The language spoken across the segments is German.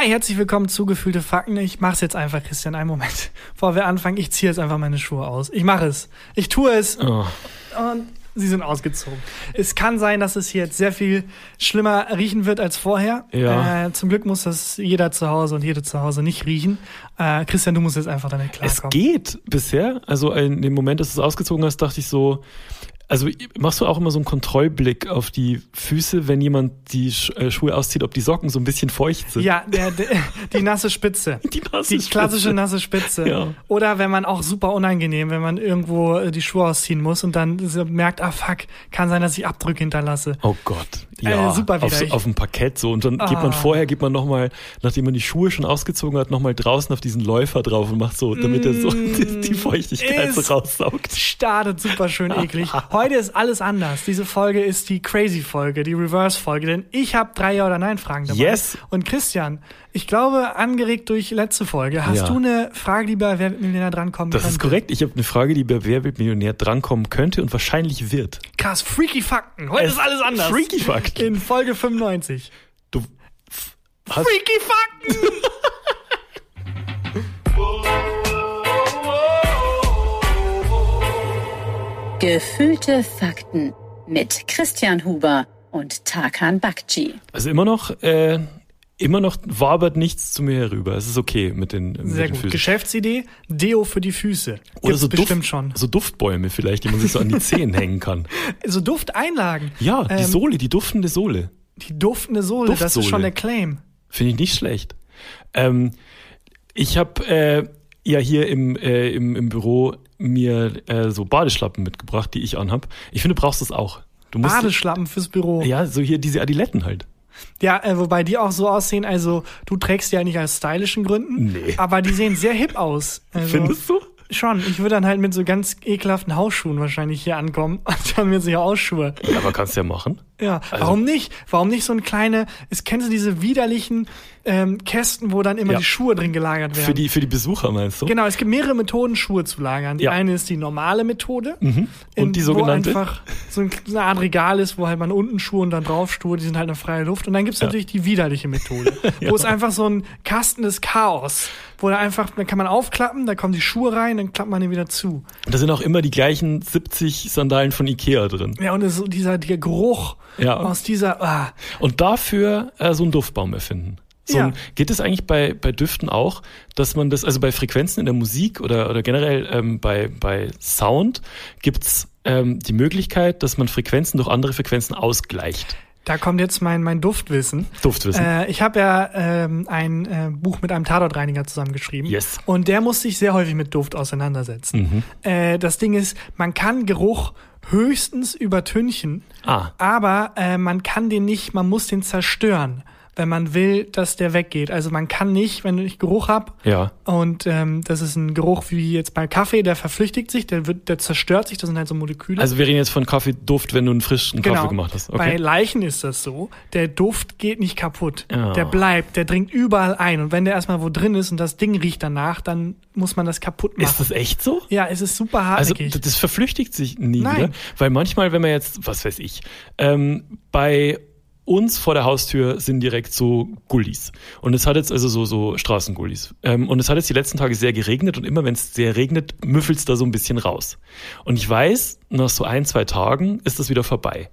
Hi, herzlich willkommen zu Gefühlte Fakten. Ich mach's jetzt einfach, Christian, einen Moment. Bevor wir anfangen, ich ziehe jetzt einfach meine Schuhe aus. Ich mache es. Ich tue es. Oh. Und sie sind ausgezogen. Es kann sein, dass es hier jetzt sehr viel schlimmer riechen wird als vorher. Ja. Äh, zum Glück muss das jeder zu Hause und jede zu Hause nicht riechen. Äh, Christian, du musst jetzt einfach damit Es klarkommen. geht bisher. Also in dem Moment, dass du es ausgezogen hast, dachte ich so, also machst du auch immer so einen Kontrollblick auf die Füße, wenn jemand die äh, Schuhe auszieht, ob die Socken so ein bisschen feucht sind? Ja, der, der, die nasse Spitze. Die nasse Die klassische Spitze. nasse Spitze. Ja. Oder wenn man auch super unangenehm, wenn man irgendwo äh, die Schuhe ausziehen muss und dann merkt, ah fuck, kann sein, dass ich Abdrücke hinterlasse. Oh Gott. Ja, Äh, super auf, auf dem Parkett so. Und dann geht Ah. man vorher, geht man nochmal, nachdem man die Schuhe schon ausgezogen hat, nochmal draußen auf diesen Läufer drauf und macht so, damit er so die, die Feuchtigkeit so Mm, raussaugt. Startet super schön eklig. Heute ist alles anders. Diese Folge ist die Crazy-Folge, die Reverse-Folge, denn ich habe drei Ja- oder Nein-Fragen dabei. Yes. Und Christian, ich glaube, angeregt durch letzte Folge, hast Ja. du eine Frage, die bei Wer wird Millionär drankommen Das könnte? ist korrekt. Ich habe eine Frage, die bei Wer wird Millionär drankommen könnte und wahrscheinlich wird. Krass, freaky Fakten. Heute Es- ist alles anders. Freaky Fakten. In Folge 95. Du hast, Freaky Fakten! Gefühlte Fakten mit Christian Huber und Tarkan Bakci. also immer noch, äh, immer noch wabert nichts zu mir herüber. Es ist okay mit den, mit Sehr den gut. Füßen. Geschäftsidee, Deo für die Füße. Oder Gibt's so, bestimmt Duft, schon. so Duftbäume vielleicht, die man sich so an die Zehen hängen kann. So Dufteinlagen. Ja, die Ähm, Sohle, die duftende Sohle. Die duftende Sohle, das ist Duftsohle. schon der Claim. Finde ich nicht schlecht. Ähm, ich habe äh, ja hier im, äh, im, im Büro mir äh, so Badeschlappen mitgebracht, die ich anhab. Ich finde, du brauchst das auch. Du musst Badeschlappen fürs Büro. Ja so hier diese Adiletten halt. Äh, wobei die auch so aussehen, also du trägst die ja nicht aus stylischen Gründen, Nee. aber die sehen sehr hip aus. Also, Findest du? Schon, ich würde dann halt mit so ganz ekelhaften Hausschuhen wahrscheinlich hier ankommen und dann mir so hier Ausschuhe. Ja, aber kannst du ja machen. Ja, Also- warum nicht? Warum nicht so ein kleine, es kennst du diese widerlichen ähm, Kästen, wo dann immer Ja. die Schuhe drin gelagert werden? Für die, für die Besucher meinst du? Genau, es gibt mehrere Methoden, Schuhe zu lagern. Die Ja. eine ist die normale Methode. Mhm. Und die sogenannte? Wo einfach so ein- so eine Art Regal ist, wo halt man unten Schuhe und dann drauf Schuhe, die sind halt in freier Luft. Und dann gibt's natürlich die widerliche Methode, wo es einfach so ein Kasten des Chaos, wo da einfach, dann kann man aufklappen, da kommen die Schuhe rein, dann klappt man die wieder zu. Und da sind auch immer die gleichen 70 Sandalen von Ikea drin. Ja, und es dieser, dieser Geruch Ja. aus dieser, ah, Und dafür äh, so einen Duftbaum erfinden. So Ja. ein, geht es eigentlich bei, bei Düften auch, dass man das, also bei Frequenzen in der Musik oder, oder generell ähm, bei, bei Sound gibt's ähm, die Möglichkeit, dass man Frequenzen durch andere Frequenzen ausgleicht. da kommt jetzt mein, mein Duftwissen. Duftwissen. Äh, ich habe ja ähm, ein äh, Buch mit einem Tatortreiniger zusammengeschrieben. Yes. Und der muss sich sehr häufig mit Duft auseinandersetzen. Mhm. Äh, das Ding ist, man kann Geruch höchstens übertünchen, ah, aber äh, man kann den nicht, man muss den zerstören, wenn man will, dass der weggeht. Also man kann nicht, wenn ich Geruch hab ja. und ähm, das ist ein Geruch wie jetzt bei Kaffee, der verflüchtigt sich, der wird, der zerstört sich, das sind halt so Moleküle. Also wir reden jetzt von Kaffeeduft, wenn du einen frischen Genau. Kaffee gemacht hast. Bei Okay. Leichen ist das so. Der Duft geht nicht kaputt. Ja. Der bleibt, der dringt überall ein. Und wenn der erstmal wo drin ist und das Ding riecht danach, dann muss man das kaputt machen. Ist das echt so? ja, es ist super Also hartnäckig. d- das verflüchtigt sich nie Nein. wieder. Weil manchmal, wenn man jetzt, was weiß ich, ähm, bei uns vor der Haustür sind direkt so Gullis. Und es hat jetzt also so, so Straßengullis. Ähm, und es hat jetzt die letzten Tage sehr geregnet und immer wenn es sehr regnet, müffelt's da so ein bisschen raus. Und ich weiß, nach so ein, zwei Tagen ist das wieder vorbei.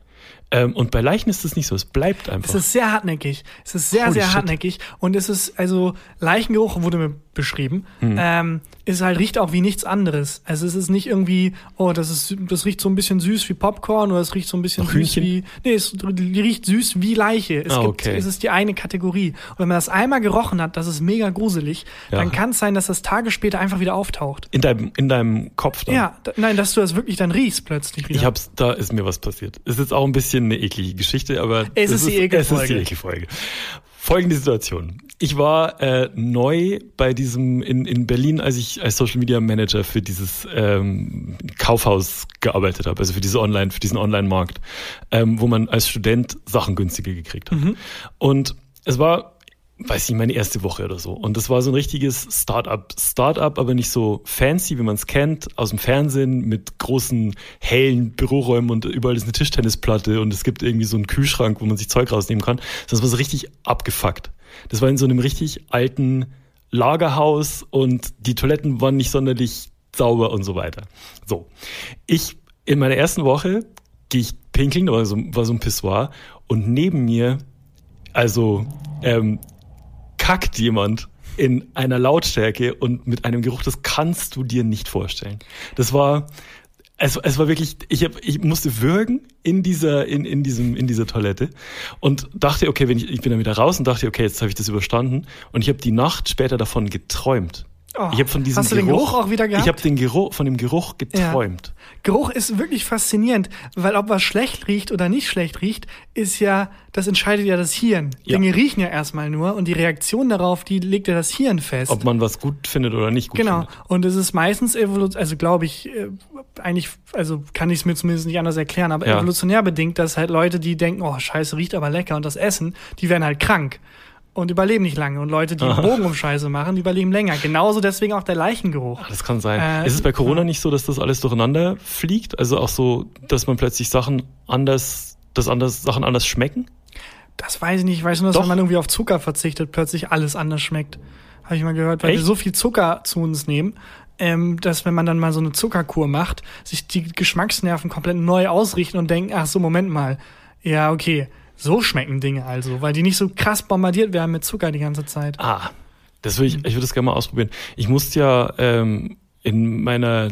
Ähm, und bei Leichen ist das nicht so. Es bleibt einfach. es ist sehr hartnäckig. Es ist sehr, Holy sehr shit. hartnäckig. Und es ist, also, Leichengeruch wurde mir beschrieben, Hm. ähm, ist halt, riecht auch wie nichts anderes. Also es ist nicht irgendwie, oh, das ist, das riecht so ein bisschen süß wie Popcorn oder es riecht so ein bisschen süß wie, nee, es riecht süß wie Leiche. Es Ah, gibt, okay. es ist die eine Kategorie. Und wenn man das einmal gerochen hat, das ist mega gruselig, Ja. dann kann es sein, dass das Tage später einfach wieder auftaucht. in deinem, in deinem Kopf dann. Ja, nein, dass du das wirklich dann riechst plötzlich wieder. Ich hab's, da ist mir was passiert. Ist jetzt auch ein bisschen eine eklige Geschichte, aber Es das ist die Es ist Ekelfolge. die Ekelfolge. Folgende Situation. Ich war äh, neu bei diesem in, in Berlin, als ich als Social Media Manager für dieses ähm, Kaufhaus gearbeitet habe, also für diese Online, für diesen Online-Markt, ähm, wo man als Student Sachen günstiger gekriegt hat. Und es war weiß ich, meine erste Woche oder so. Und das war so ein richtiges Start-up. Start-up, aber nicht so fancy, wie man es kennt, aus dem Fernsehen mit großen, hellen Büroräumen und überall ist eine Tischtennisplatte und es gibt irgendwie so einen Kühlschrank, wo man sich Zeug rausnehmen kann. Das war so richtig abgefuckt. Das war in so einem richtig alten Lagerhaus und die Toiletten waren nicht sonderlich sauber und so weiter. So. Ich, in meiner ersten Woche gehe ich pinkeln, da war so, war so ein Pissoir und neben mir, also, ähm, kackt jemand in einer Lautstärke und mit einem Geruch, das kannst du dir nicht vorstellen. Das war, es, es war wirklich, ich, hab, ich musste würgen in dieser, in, in, diesem, in dieser Toilette und dachte, okay, wenn ich, ich bin dann wieder raus und dachte, okay, jetzt habe ich das überstanden. Und ich habe die Nacht später davon geträumt. Oh, ich habe von diesem hast du Geruch, den Geruch auch wieder gehabt? Ich habe den Geruch, von dem Geruch geträumt. Geruch ist wirklich faszinierend, weil ob was schlecht riecht oder nicht schlecht riecht, ist ja, das entscheidet ja das Hirn. Ja. Dinge riechen ja erstmal nur und die Reaktion darauf, die legt ja das Hirn fest. Ob man was gut findet oder nicht gut Genau. findet. Und es ist meistens evolutionär, also glaube ich, äh, eigentlich, also kann ich es mir zumindest nicht anders erklären, aber Ja. evolutionär bedingt, dass halt Leute, die denken, oh scheiße, riecht aber lecker und das essen, die werden halt krank und überleben nicht lange. Und Leute, die einen Bogen um Scheiße machen, die überleben länger. Genauso deswegen auch der Leichengeruch. Das kann sein. Äh, ist es bei Corona ja. nicht so, dass das alles durcheinander fliegt? Also auch so, dass man plötzlich Sachen anders, dass anders, Sachen anders schmecken? Das weiß ich nicht. Ich weiß nur, dass Doch. wenn man irgendwie auf Zucker verzichtet, plötzlich alles anders schmeckt. Habe ich mal gehört, weil Echt? wir so viel Zucker zu uns nehmen, ähm, dass wenn man dann mal so eine Zuckerkur macht, sich die Geschmacksnerven komplett neu ausrichten und denken, ach so, Moment mal. Ja, okay. So schmecken Dinge also, weil die nicht so krass bombardiert werden mit Zucker die ganze Zeit. Ah, das würde ich, ich würde das gerne mal ausprobieren. Ich musste ja ähm, in meiner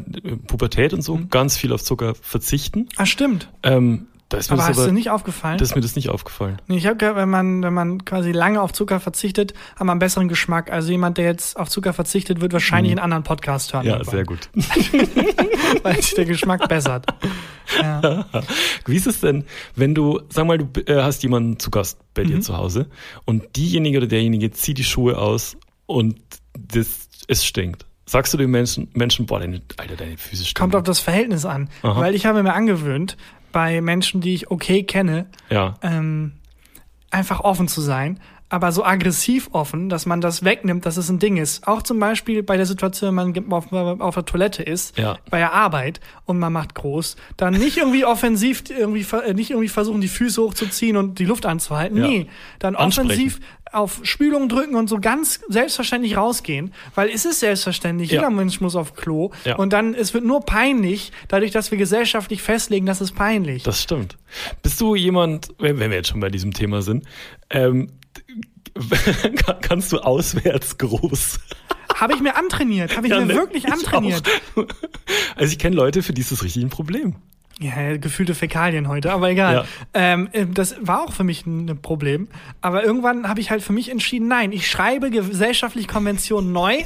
Pubertät und Mhm. so ganz viel auf Zucker verzichten. Ah, stimmt. Ähm, da ist mir Aber das hast aber, dir nicht aufgefallen? das ist mir das nicht aufgefallen. Nee, ich habe gehört, wenn man, wenn man quasi lange auf Zucker verzichtet, hat man einen besseren Geschmack. Also jemand, der jetzt auf Zucker verzichtet, wird wahrscheinlich einen anderen Podcast hören. Ja, irgendwann, sehr gut. Weil sich der Geschmack bessert. Ja. Wie ist es denn, wenn du, sag mal, du äh, hast jemanden zu Gast bei Mhm. dir zu Hause und diejenige oder derjenige zieht die Schuhe aus und das, es stinkt. Sagst du den Menschen, Menschen, boah, deine, Alter, deine Füße stinken. Kommt auf das Verhältnis an. Aha. Weil ich habe mir angewöhnt, bei Menschen, die ich okay kenne, ja. ähm, einfach offen zu sein. Aber so aggressiv offen, dass man das wegnimmt, dass es ein Ding ist. Auch zum Beispiel bei der Situation, wenn man auf, auf der Toilette ist, Ja. bei der Arbeit und man macht groß, dann nicht irgendwie offensiv, irgendwie, äh, nicht irgendwie versuchen, die Füße hochzuziehen und die Luft anzuhalten. Ja. Nee, dann Ansprechen. offensiv auf Spülung drücken und so ganz selbstverständlich rausgehen, weil es ist selbstverständlich, Ja. jeder Mensch muss auf Klo Ja. und dann, es wird nur peinlich, dadurch, dass wir gesellschaftlich festlegen, das ist peinlich. Das stimmt. Bist du jemand, wenn, wir jetzt schon bei diesem Thema sind, ähm, kann- kannst du auswärts groß? Habe ich mir antrainiert, habe ich Ja, mir ne? wirklich Ich antrainiert. auch. Also ich kenne Leute, für die ist das richtig ein Problem. Ja, gefühlte Fäkalien heute, aber egal. Ja. Ähm, äh, das war auch für mich ein Problem. Aber irgendwann habe ich halt für mich entschieden, nein, ich schreibe gesellschaftliche Konventionen neu.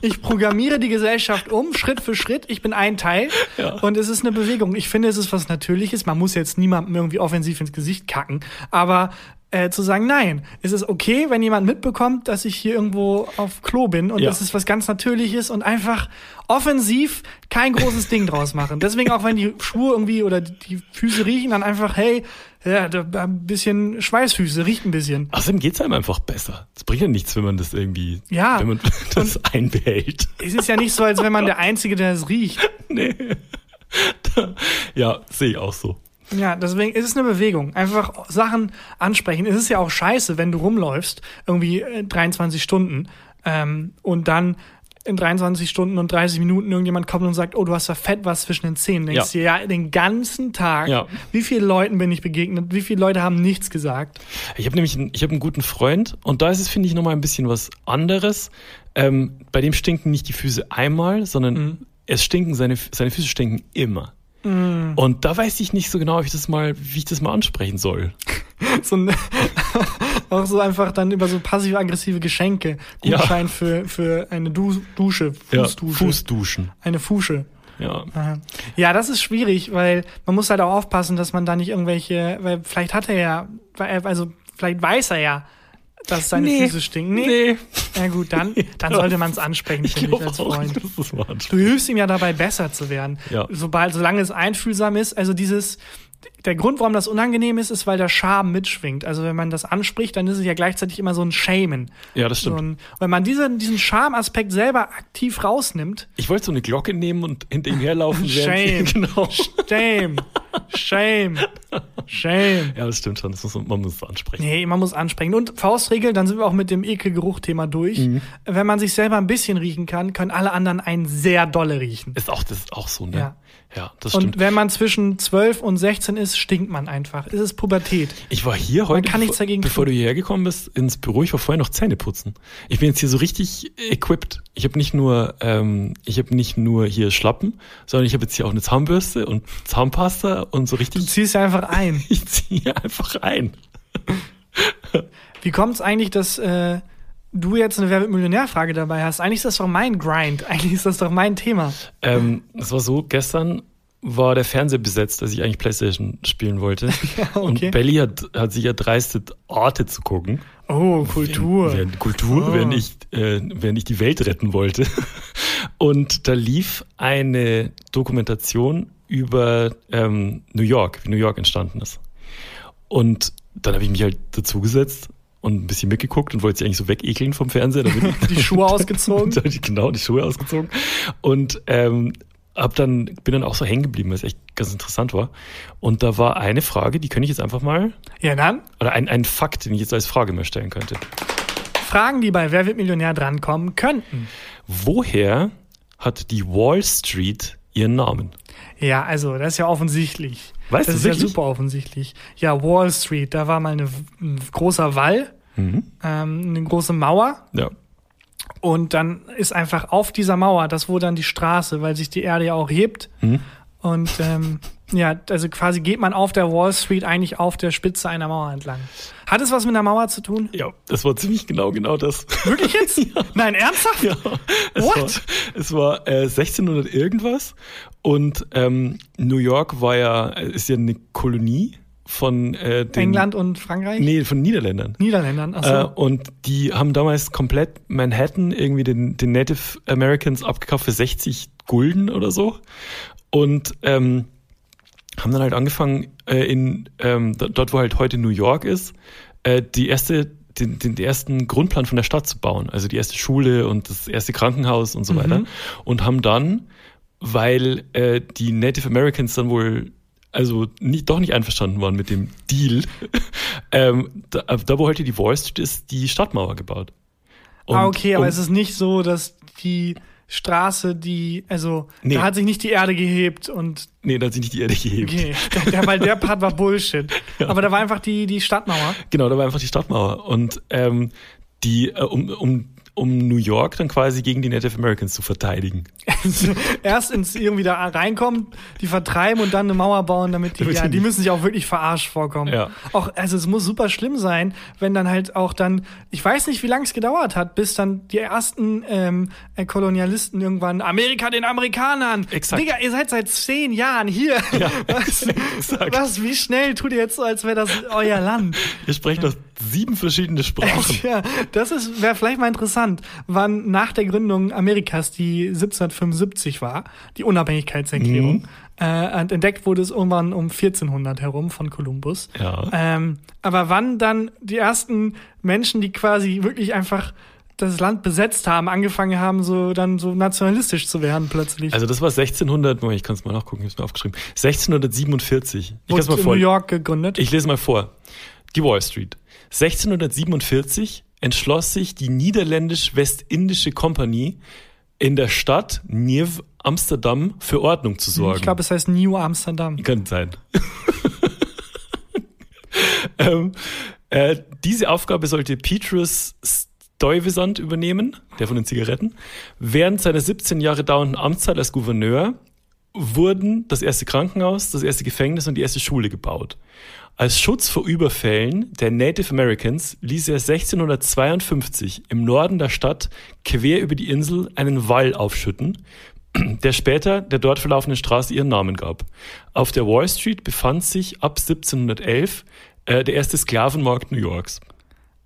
Ich programmiere die Gesellschaft um, Schritt für Schritt. Ich bin ein Teil. Ja. Und es ist eine Bewegung. Ich finde, es ist was Natürliches. Man muss jetzt niemandem irgendwie offensiv ins Gesicht kacken. Aber äh, zu sagen, nein, es ist okay, wenn jemand mitbekommt, dass ich hier irgendwo auf Klo bin und Ja. das ist was ganz Natürliches und einfach offensiv kein großes Ding draus machen. Deswegen auch wenn die Schuhe irgendwie oder die Füße riechen, dann einfach, hey, ja, da, ein bisschen Schweißfüße, riecht ein bisschen. Außerdem geht's einem einfach besser. Es bringt ja nichts, wenn man das irgendwie, Ja. wenn man das einbehält. Es ist ja nicht so, als wenn man der Einzige, der es riecht. Nee. ja, sehe ich auch so. Ja, deswegen ist es eine Bewegung. Einfach Sachen ansprechen. Es ist ja auch scheiße, wenn du rumläufst, irgendwie äh, 23 Stunden, ähm, und dann in 23 Stunden und 30 Minuten irgendjemand kommt und sagt, oh, du hast da fett was zwischen den Zähnen. Denkst Ja. dir, ja, den ganzen Tag, Ja. wie vielen Leuten bin ich begegnet, wie viele Leute haben nichts gesagt. Ich habe nämlich einen, ich hab einen guten Freund und da ist es, finde ich, nochmal ein bisschen was anderes. Ähm, bei dem stinken nicht die Füße einmal, sondern Mhm. es stinken, seine, seine Füße stinken immer. Und da weiß ich nicht so genau, ich das mal, wie ich das mal ansprechen soll. So ein, auch so einfach dann über so passiv-aggressive Geschenke. Ja. Gutschein für, für eine du Dusche, Fußdusche. Fußduschen. Eine Fusche. Ja. Aha. Ja, das ist schwierig, weil man muss halt auch aufpassen, dass man da nicht irgendwelche, weil vielleicht hat er ja, also vielleicht weiß er ja, dass seine Nee. Füße stinken. Nee. Ja gut, dann, dann sollte man es ansprechen, finde ich, als auch, Freund. mal Du hilfst ihm ja dabei, besser zu werden. Ja. Sobald, solange es einfühlsam ist, also dieses, der Grund, warum das unangenehm ist, ist, weil der Scham mitschwingt. Also wenn man das anspricht, dann ist es ja gleichzeitig immer so ein Shamen. Ja, das So stimmt. ein, wenn man diesen, diesen Schamaspekt selber aktiv rausnimmt, Ich wollte so eine Glocke nehmen und hinter ihm herlaufen. Shame. Genau. Shame. Shame. Shame. Ja, das stimmt schon. Das muss, man muss es ansprechen. Nee, man muss ansprechen. Und Faustregel, dann sind wir auch mit dem Ekelgeruch-Thema durch. Mhm. Wenn man sich selber ein bisschen riechen kann, können alle anderen einen sehr dolle riechen. Ist auch, das ist auch so, ne? Ja. Ja, das Und stimmt. wenn man zwischen 12 und 16 ist, stinkt man einfach. Es ist Pubertät. Ich war hier heute, kann nichts bevor, dagegen bevor tun. du hierher gekommen bist, ins Büro. Ich war vorher noch Zähne putzen. Ich bin jetzt hier so richtig equipped. Ich habe nicht nur, ähm, ich habe nicht nur hier Schlappen, sondern ich habe jetzt hier auch eine Zahnbürste und Zahnpasta und so Du richtig. ziehst ja einfach ein. Ich ziehe einfach ein. Wie kommt es eigentlich, dass äh, du jetzt eine Wer wird Millionär-Frage dabei hast? Eigentlich ist das doch mein Grind. Eigentlich ist das doch mein Thema. Ähm, es war so, gestern war der Fernseher besetzt, als ich eigentlich Playstation spielen wollte. okay. Und Belly hat, hat sich erdreistet, Arte zu gucken. Oh, Kultur. Während, Kultur, Oh. während, ich, äh, während ich die Welt retten wollte. Und da lief eine Dokumentation über ähm, New York, wie New York entstanden ist. Und dann habe ich mich halt dazugesetzt und ein bisschen mitgeguckt und wollte sie eigentlich so wegekeln vom Fernseher. damit Die Schuhe ausgezogen. Genau, die Schuhe ausgezogen. Und ähm, hab dann, bin dann auch so hängen geblieben, es echt ganz interessant war. Und da war eine Frage, die könnte ich jetzt einfach mal, Ja, dann oder ein, ein Fakt, den ich jetzt als Frage mal stellen könnte. Fragen, die bei Wer wird Millionär drankommen könnten. Woher hat die Wall Street ihren Namen? Ja, also, das ist ja offensichtlich. Weißt das du ist ja wirklich? super offensichtlich. Ja, Wall Street, da war mal eine, ein großer Wall, Mhm. ähm, eine große Mauer. Ja. Und dann ist einfach auf dieser Mauer, das wurde dann die Straße, weil sich die Erde ja auch hebt. Mhm. Und ähm, ja, also quasi geht man auf der Wall Street eigentlich auf der Spitze einer Mauer entlang. Hat es was mit einer Mauer zu tun? Ja, das war ziemlich genau genau das. Wirklich jetzt? Nein, ernsthaft? ja. Es What? War, es war äh, 1600 irgendwas und ähm, New York war ja, ist ja eine Kolonie von äh, den, England und Frankreich? Nee, von Niederländern. Niederländern, achso. Äh, und die haben damals komplett Manhattan irgendwie den, den Native Americans abgekauft für 60 Gulden oder so. Und ähm, haben dann halt angefangen, äh, in ähm, dort, wo halt heute New York ist, äh, die erste, den, den, den ersten Grundplan von der Stadt zu bauen. Also die erste Schule und das erste Krankenhaus und so weiter. Und haben dann, weil äh, die Native Americans dann wohl also nicht, doch nicht einverstanden waren mit dem Deal, ähm, da, da wo heute die Wall Street ist, die Stadtmauer gebaut. Und- ah, okay, aber und- es ist nicht so, dass die Straße, die, also, Nee. da hat sich nicht die Erde gehebt und, Nee, da hat sich nicht die Erde gehebt. okay, der, weil der Part war Bullshit. Aber da war einfach die, die Stadtmauer. Genau, da war einfach die Stadtmauer. Und ähm, die, äh, um, um, um New York dann quasi gegen die Native Americans zu verteidigen. Erst ins irgendwie da reinkommen, die vertreiben und dann eine Mauer bauen, damit die, Damit ja, die- müssen sich auch wirklich verarscht vorkommen. Ja. Auch, also es muss super schlimm sein, wenn dann halt auch dann, ich weiß nicht, wie lange es gedauert hat, bis dann die ersten ähm, äh, Kolonialisten irgendwann, Amerika den Amerikanern. Exakt. Digga, ihr seid seit zehn Jahren hier. was, exakt. was, wie schnell tut ihr jetzt so, als wäre das euer Land? Ihr sprecht doch sieben verschiedene Sprachen. Ja, das ist wäre vielleicht mal interessant, wann nach der Gründung Amerikas, die 1775 war, die Unabhängigkeitserklärung, äh, und entdeckt wurde es irgendwann um 1400 herum von Kolumbus. Ja. Ähm, aber wann dann die ersten Menschen, die quasi wirklich einfach das Land besetzt haben, angefangen haben, so dann so nationalistisch zu werden plötzlich. Also das war 1600, Moment, ich kann es mal nachgucken, ich habe es mir aufgeschrieben. 1647. Ich Wurde mal in vor. New York gegründet. Ich lese mal vor. Die Wall Street. 1647 entschloss sich die niederländisch-westindische Kompanie in der Stadt Nieuw Amsterdam für Ordnung zu sorgen. ich glaube, es heißt New Amsterdam. Kann sein. ähm, äh, diese Aufgabe sollte Petrus Stuyvesant übernehmen, der von den Zigaretten. Während seiner 17 Jahre dauernden Amtszeit als Gouverneur wurden das erste Krankenhaus, das erste Gefängnis und die erste Schule gebaut. Als Schutz vor Überfällen der Native Americans ließ er 1652 im Norden der Stadt quer über die Insel einen Wall aufschütten, der später der dort verlaufenden Straße ihren Namen gab. Auf der Wall Street befand sich ab 1711 äh, der erste Sklavenmarkt New Yorks.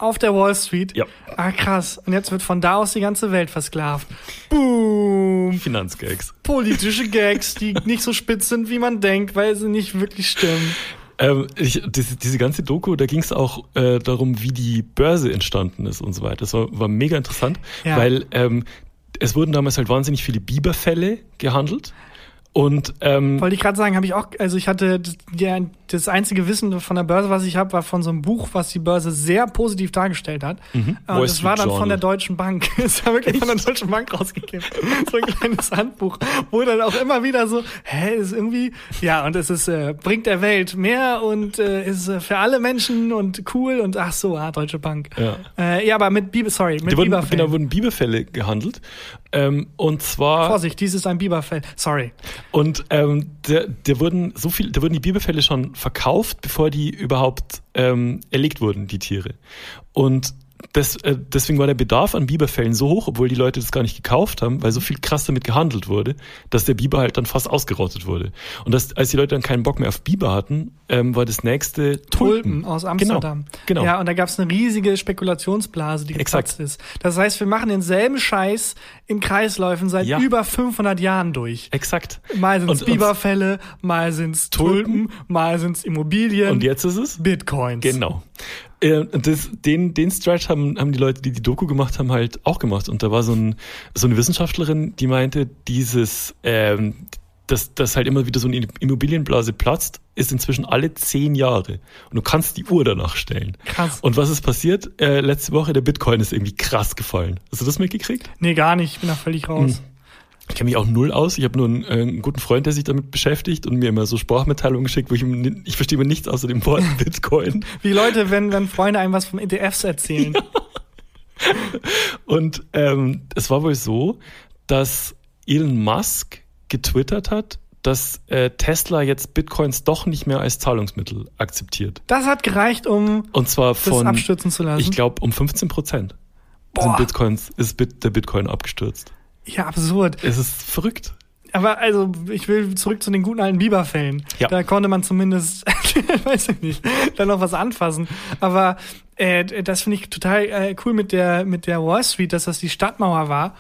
Auf der Wall Street. Ja. Ah, krass. Und jetzt wird von da aus die ganze Welt versklavt. Boom. Finanzgags. Politische Gags, die nicht so spitz sind, wie man denkt, weil sie nicht wirklich stimmen. Ähm, ich, diese, diese ganze Doku, da ging es auch äh, darum, wie die Börse entstanden ist und so weiter. Das war, war mega interessant, Ja. weil ähm, es wurden damals halt wahnsinnig viele Biberfälle gehandelt Und ähm, Wollte ich gerade sagen, habe ich auch, also ich hatte das, ja, das einzige Wissen von der Börse, was ich habe, war von so einem Buch, was die Börse sehr positiv dargestellt hat. Mhm. Und Wall das war dann Street von der Journal. Deutschen Bank. Es war wirklich von der Deutschen Bank rausgegeben. so ein kleines Handbuch, wo dann auch immer wieder so, hä, ist irgendwie, ja, und es ist, äh, bringt der Welt mehr und äh, ist äh, für alle Menschen und cool und ach so, ah, Deutsche Bank. Ja. Äh, ja, aber mit Biber, sorry, mit die wurden, Biberfell. genau, wurden Biberfälle gehandelt. Ähm, und zwar Vorsicht, dies ist ein Biberfell. Sorry. Und ähm, der, der wurden so viel, da wurden die Biberfälle schon verkauft, bevor die überhaupt ähm, erlegt wurden, die Tiere. Und das, äh, deswegen war der Bedarf an Biberfällen so hoch, obwohl die Leute das gar nicht gekauft haben, weil so viel krass damit gehandelt wurde, dass der Biber halt dann fast ausgerottet wurde. Und das, als die Leute dann keinen Bock mehr auf Biber hatten, ähm, war das nächste Tulpen aus Amsterdam. Genau. genau. Ja, und da gab es eine riesige Spekulationsblase, die Exakt. geplatzt ist. Das heißt, wir machen denselben Scheiß in Kreisläufen seit Ja. über 500 Jahren durch. Exakt. Mal sind's Und- und- Biberfälle, mal sind's Tulpen, mal sind's Immobilien, Und jetzt ist es? Bitcoins. Genau. Äh, das, den, den Stretch haben, haben die Leute, die die Doku gemacht haben, halt auch gemacht. Und da war so, ein, so eine Wissenschaftlerin, die meinte, dieses, ähm, dass, dass halt immer wieder so eine Immobilienblase platzt, ist inzwischen alle zehn Jahre. Und du kannst die Uhr danach stellen. Krass. Und was ist passiert? Äh, letzte Woche, der Bitcoin ist irgendwie krass gefallen. Hast du das mitgekriegt? Nee, gar nicht. Ich bin da völlig raus. Ich kenne mich auch null aus. Ich habe nur einen, äh, einen guten Freund, der sich damit beschäftigt und mir immer so Sprachmitteilungen geschickt, wo ich, ich verstehe mir nichts außer dem Wort Bitcoin. Wie Leute, wenn, wenn Freunde einem was vom ETFs erzählen. Und ähm, es war wohl so, dass Elon Musk getwittert hat, dass äh, Tesla jetzt Bitcoins doch nicht mehr als Zahlungsmittel akzeptiert. Das hat gereicht, um Und zwar das von, abstürzen zu lassen. ich glaube, um 15 Prozent sind. Bitcoins, ist Bit, der Bitcoin abgestürzt. Ja, absurd. Es ist verrückt. Aber also, ich will zurück zu den guten alten Biberfällen. Ja. Da konnte man zumindest, weiß ich nicht, da noch was anfassen. Aber äh, das finde ich total äh, cool mit der, mit der Wall Street, dass das die Stadtmauer war.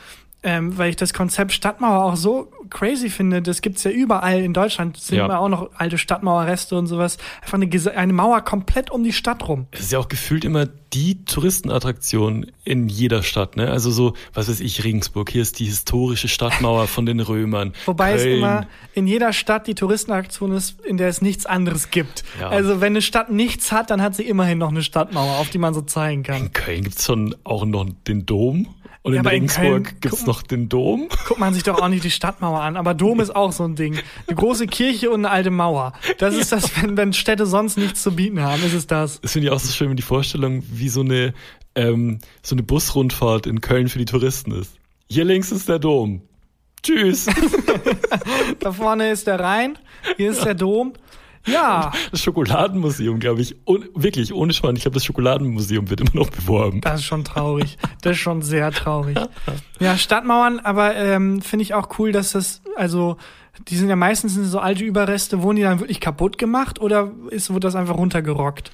Ähm, weil ich das Konzept Stadtmauer auch so crazy finde. Das gibt's ja überall in Deutschland. Sind Ja. immer auch noch alte Stadtmauerreste und sowas. Einfach eine, eine Mauer komplett um die Stadt rum. Es ist ja auch gefühlt immer die Touristenattraktion in jeder Stadt, ne? Also so, was weiß ich, Regensburg, hier ist die historische Stadtmauer von den Römern. Wobei es Köln. immer in jeder Stadt die Touristenaktion ist, in der es nichts anderes gibt. Ja. Also wenn eine Stadt nichts hat, dann hat sie immerhin noch eine Stadtmauer, auf die man so zeigen kann. In Köln gibt's schon auch noch den Dom. Und Ja, in aber in Regensburg gibt's guck- noch den Dom. Guckt man sich doch auch nicht die Stadtmauer an. Aber Dom ist auch so ein Ding. Eine große Kirche und eine alte Mauer. Das ist das, wenn, wenn Städte sonst nichts zu bieten haben, ist es das. Das finde ich auch so schön, wenn die Vorstellung, wie so eine, ähm, so eine Busrundfahrt in Köln für die Touristen ist. Hier links ist der Dom. Tschüss. Da vorne ist der Rhein, hier ist der Dom. Ja, Das Schokoladenmuseum, glaube ich, un wirklich, ohne Schwein, ich glaube, das Schokoladenmuseum wird immer noch beworben. das ist schon traurig. Das ist schon sehr traurig. Ja, Stadtmauern, aber ähm, finde ich auch cool, dass das, also, die sind ja meistens sind so alte Überreste, wurden die dann wirklich kaputt gemacht oder ist, wurde das einfach runtergerockt?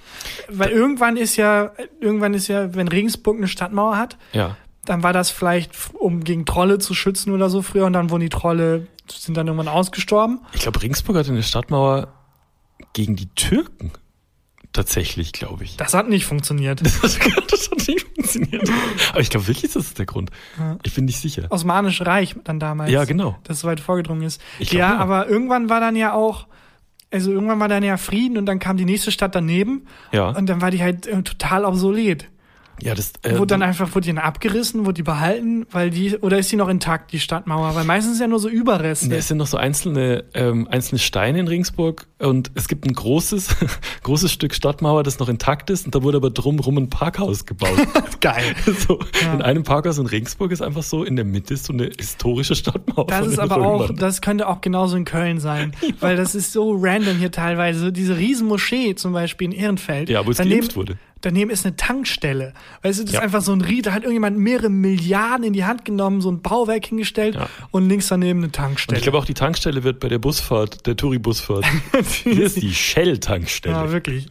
Weil irgendwann ist ja, irgendwann ist ja, wenn Regensburg eine Stadtmauer hat, Ja. dann war das vielleicht, um gegen Trolle zu schützen oder so früher und dann wurden die Trolle, sind dann irgendwann ausgestorben. Ich glaube, Regensburg hatte eine Stadtmauer gegen die Türken. Tatsächlich, glaube ich. Das hat nicht funktioniert. Das, das hat nicht funktioniert. Aber ich glaube wirklich, das ist der Grund. Ich bin nicht sicher. Osmanische Reich dann damals. Ja, genau. Das so weit vorgedrungen ist. Ich glaub, ja, ja. aber irgendwann war dann ja auch, also irgendwann war dann ja Frieden und dann kam die nächste Stadt daneben Ja. und dann war die halt äh, total obsolet. Ja, das, äh, wurde dann einfach, wurde die dann abgerissen, wurde die behalten, weil die, oder ist die noch intakt, die Stadtmauer? Weil meistens ist ja nur so Überreste. Ja, es sind noch so einzelne, ähm, einzelne Steine in Regensburg und es gibt ein großes, großes Stück Stadtmauer, das noch intakt ist und da wurde aber drumrum ein Parkhaus gebaut. Geil. so, Ja. In einem Parkhaus in Regensburg ist einfach so, in der Mitte ist so eine historische Stadtmauer. Das ist aber auch, Römern. das könnte auch genauso in Köln sein, weil das ist so random hier teilweise. Diese Riesenmoschee zum Beispiel in Ehrenfeld. Ja, wo es daneben, wurde. Daneben ist eine Tankstelle. Weißt du, das Ja. ist einfach so ein Rie, da hat irgendjemand mehrere Milliarden in die Hand genommen, so ein Bauwerk hingestellt Ja. und links daneben eine Und Tankstelle. ich glaube auch die Tankstelle wird bei der Busfahrt, der Touri-Busfahrt. Hier ist die Shell-Tankstelle. ja, wirklich.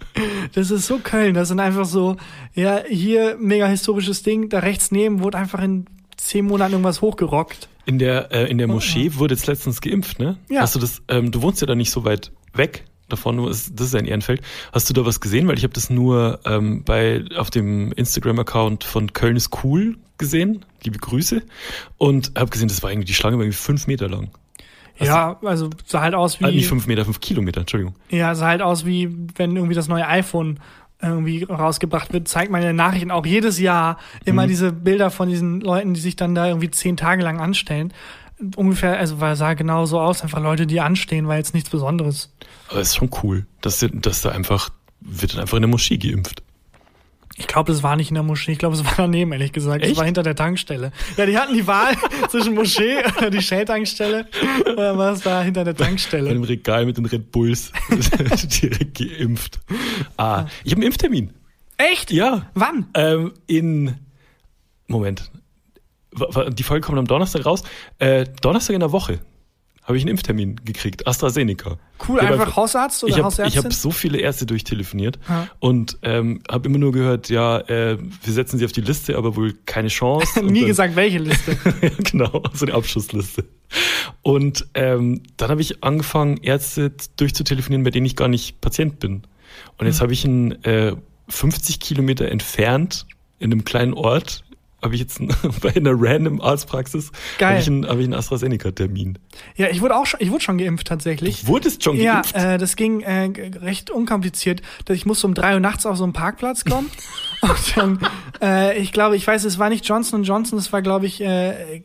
Das ist so Köln. Das sind einfach so, ja, hier mega historisches Ding, da rechts neben wurde einfach in zehn Monaten irgendwas hochgerockt. In der, äh, in der Moschee wurde jetzt letztens geimpft, ne? Ja. Hast du das, ähm, du wohnst ja da nicht so weit weg davon, du- das ist ja in Ehrenfeld. Hast du da was gesehen? Weil ich habe das nur ähm, bei auf dem Instagram-Account von Köln ist cool gesehen. Liebe Grüße. Und habe gesehen, das war irgendwie die Schlange war irgendwie fünf Meter lang. Ja, also sah halt aus wie. Ah, nicht fünf Meter, fünf Kilometer, Entschuldigung. Ja, sah halt aus wie, wenn irgendwie das neue iPhone irgendwie rausgebracht wird, zeigt man in den Nachrichten auch jedes Jahr immer Mhm. diese Bilder von diesen Leuten, die sich dann da irgendwie zehn Tage lang anstellen. Ungefähr, also weil sah genau so aus, einfach Leute, die anstehen, war jetzt nichts Besonderes. Aber es ist schon cool, dass, dass da einfach, wird dann einfach in der Moschee geimpft. Ich glaube, das war nicht in der Moschee, ich glaube, es war daneben, ehrlich gesagt. Es war hinter der Tankstelle. Ja, die hatten die Wahl zwischen Moschee oder die Shell-Tankstelle oder was da hinter der Tankstelle. dem Regal mit den Red Bulls direkt geimpft. Ah, ich habe einen Impftermin. Echt? Ja. Wann? Ähm, in Moment. Die Folge kommt am Donnerstag raus. Äh, Donnerstag in der Woche habe ich einen Impftermin gekriegt. AstraZeneca. Cool, Ich hab einfach Hausarzt oder ich habe Hausärztin? hab so viele Ärzte durchtelefoniert Ja. und ähm, habe immer nur gehört, ja, äh, wir setzen sie auf die Liste, aber wohl keine Chance. Nie dann- gesagt, welche Liste. ja, genau, so eine Abschussliste. Und ähm, dann habe ich angefangen, Ärzte durchzutelefonieren, bei denen ich gar nicht Patient bin. Und jetzt habe ich einen äh, 50 Kilometer entfernt in einem kleinen Ort, habe ich jetzt bei einer random Arztpraxis, habe ich einen, hab ich einen AstraZeneca-Termin. Ja, ich wurde auch schon, ich wurde schon geimpft tatsächlich. Du wurdest schon Ja, geimpft? äh, das ging äh, recht unkompliziert. Ich musste um drei Uhr nachts auf so einen Parkplatz kommen. und dann, äh, ich glaube, ich weiß, es war nicht Johnson Johnson, es war, glaube ich, äh.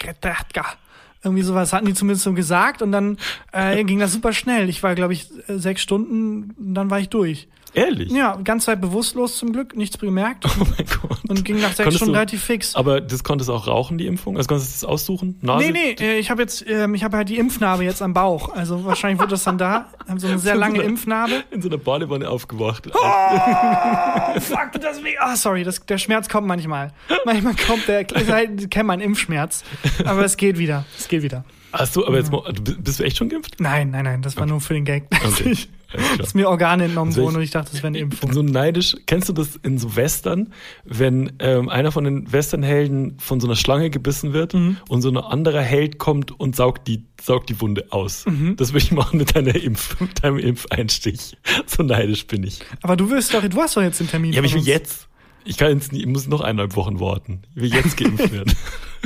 Irgendwie sowas hatten die zumindest so gesagt. Und dann äh, ging das super schnell. Ich war, glaube ich, sechs Stunden, und dann war ich durch. Ehrlich? Ja, ganz Zeit bewusstlos zum Glück, nichts bemerkt. Oh mein Gott. Und ging nach sechs Stunden relativ fix. Aber das konntest du auch rauchen, die Impfung? Also konntest du das aussuchen? Nase? Nee, nee, äh, ich habe jetzt, ähm, ich habe halt die Impfnarbe jetzt am Bauch. Also wahrscheinlich wird das dann da. Haben so eine sehr lange Impfnarbe. In so einer Badewanne aufgewacht. Oh, fuck, das weh. Ah, sorry, das, der Schmerz kommt manchmal. Manchmal kommt der, ich halt, kennt man Impfschmerz. Aber es geht wieder. Es geht wieder. Hast du, aber jetzt mal, du bist du echt schon geimpft? Nein, nein, nein, das war nur für den Gag. Okay. Ich-. Dass mir Organe entnommen Also wurden und ich dachte, das wäre eine Ich bin Impfung. so neidisch. Kennst du das in so Western, wenn ähm, einer von den Westernhelden von so einer Schlange gebissen wird Mhm. und so ein anderer Held kommt und saugt die, saugt die Wunde aus? Mhm. Das würde ich machen mit deiner Impf, mit deinem Impfeinstich. So neidisch bin ich. Aber du willst doch, du hast doch jetzt den Termin. Ja, aber ich will uns. jetzt. Ich kann jetzt nicht, ich muss noch eineinhalb Wochen warten. Ich will jetzt geimpft werden.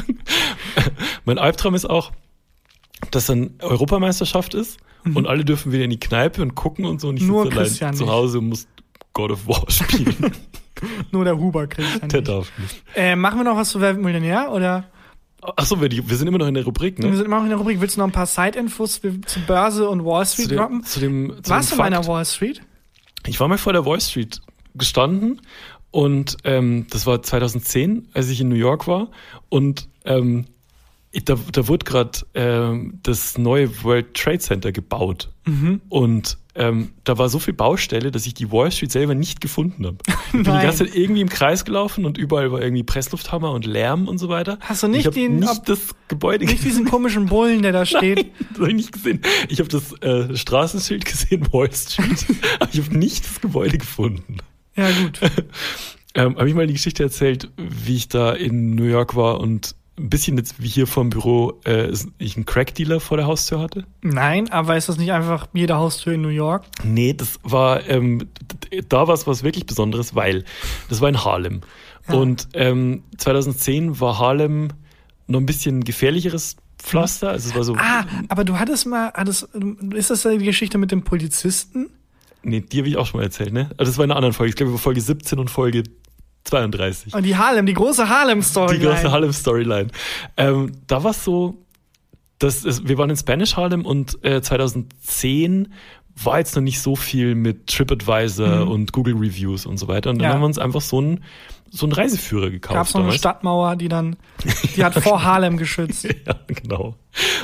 mein Albtraum ist auch, dass dann Europameisterschaft ist und alle dürfen wieder in die Kneipe und gucken und so und ich Mhm. Nur sitze allein Christian zu. Hause und muss God of War spielen. Nur der Huber kriegt Der darf nicht. äh, Machen wir noch was zu Wer Millionär? Oder Achso, wir, wir sind immer noch in der Rubrik, wir ne? sind immer noch in der Rubrik. Willst du noch ein paar Side-Infos zu Börse und Wall Street Zu droppen? dem, zu dem, zu Warst du dem in der Fakt. Wall Street? Ich war mal vor der Wall Street gestanden und ähm, das war 2010, als ich in New York war und ähm, da, da wurde gerade ähm, das neue World Trade Center gebaut Mhm. und ähm, da war so viel Baustelle, dass ich die Wall Street selber nicht gefunden habe. Ich bin die Nein. ganze Zeit irgendwie im Kreis gelaufen und überall war irgendwie Presslufthammer und Lärm und so weiter. Hast du nicht ich hab den- nicht ob- das Gebäude Nicht diesen komischen Bullen, der da steht. das habe ich nicht gesehen. Ich habe das äh, Straßenschild gesehen, Wall Street, aber ich habe nicht das Gebäude gefunden. Ja, gut. Ähm, habe ich mal die Geschichte erzählt, wie ich da in New York war und ein bisschen jetzt wie hier vom Büro äh, ich einen Crack-Dealer vor der Haustür hatte? Nein, aber ist das nicht einfach jede Haustür in New York? Nee, das war, ähm, da war es was wirklich Besonderes, weil das war in Harlem. Ja. Und ähm, 2010 war Harlem noch ein bisschen gefährlicheres Pflaster. Also es war so, Ah, aber du hattest mal, hattest, ist das die Geschichte mit dem Polizisten? nee, die habe ich auch schon mal erzählt, ne? Also das war in einer anderen Folge. Ich glaube, über Folge 17 und Folge 32. Und die Harlem, die große Harlem-Story. Die große Harlem-Storyline. Ähm, da war es so, dass es, wir waren in Spanish Harlem und äh, 2010 war jetzt noch nicht so viel mit TripAdvisor Mhm. und Google Reviews und so weiter. Und dann Ja. haben wir uns einfach so einen, so einen Reiseführer gekauft. Gab es noch eine damals. Stadtmauer, die dann, die hat vor Harlem geschützt. Ja, genau.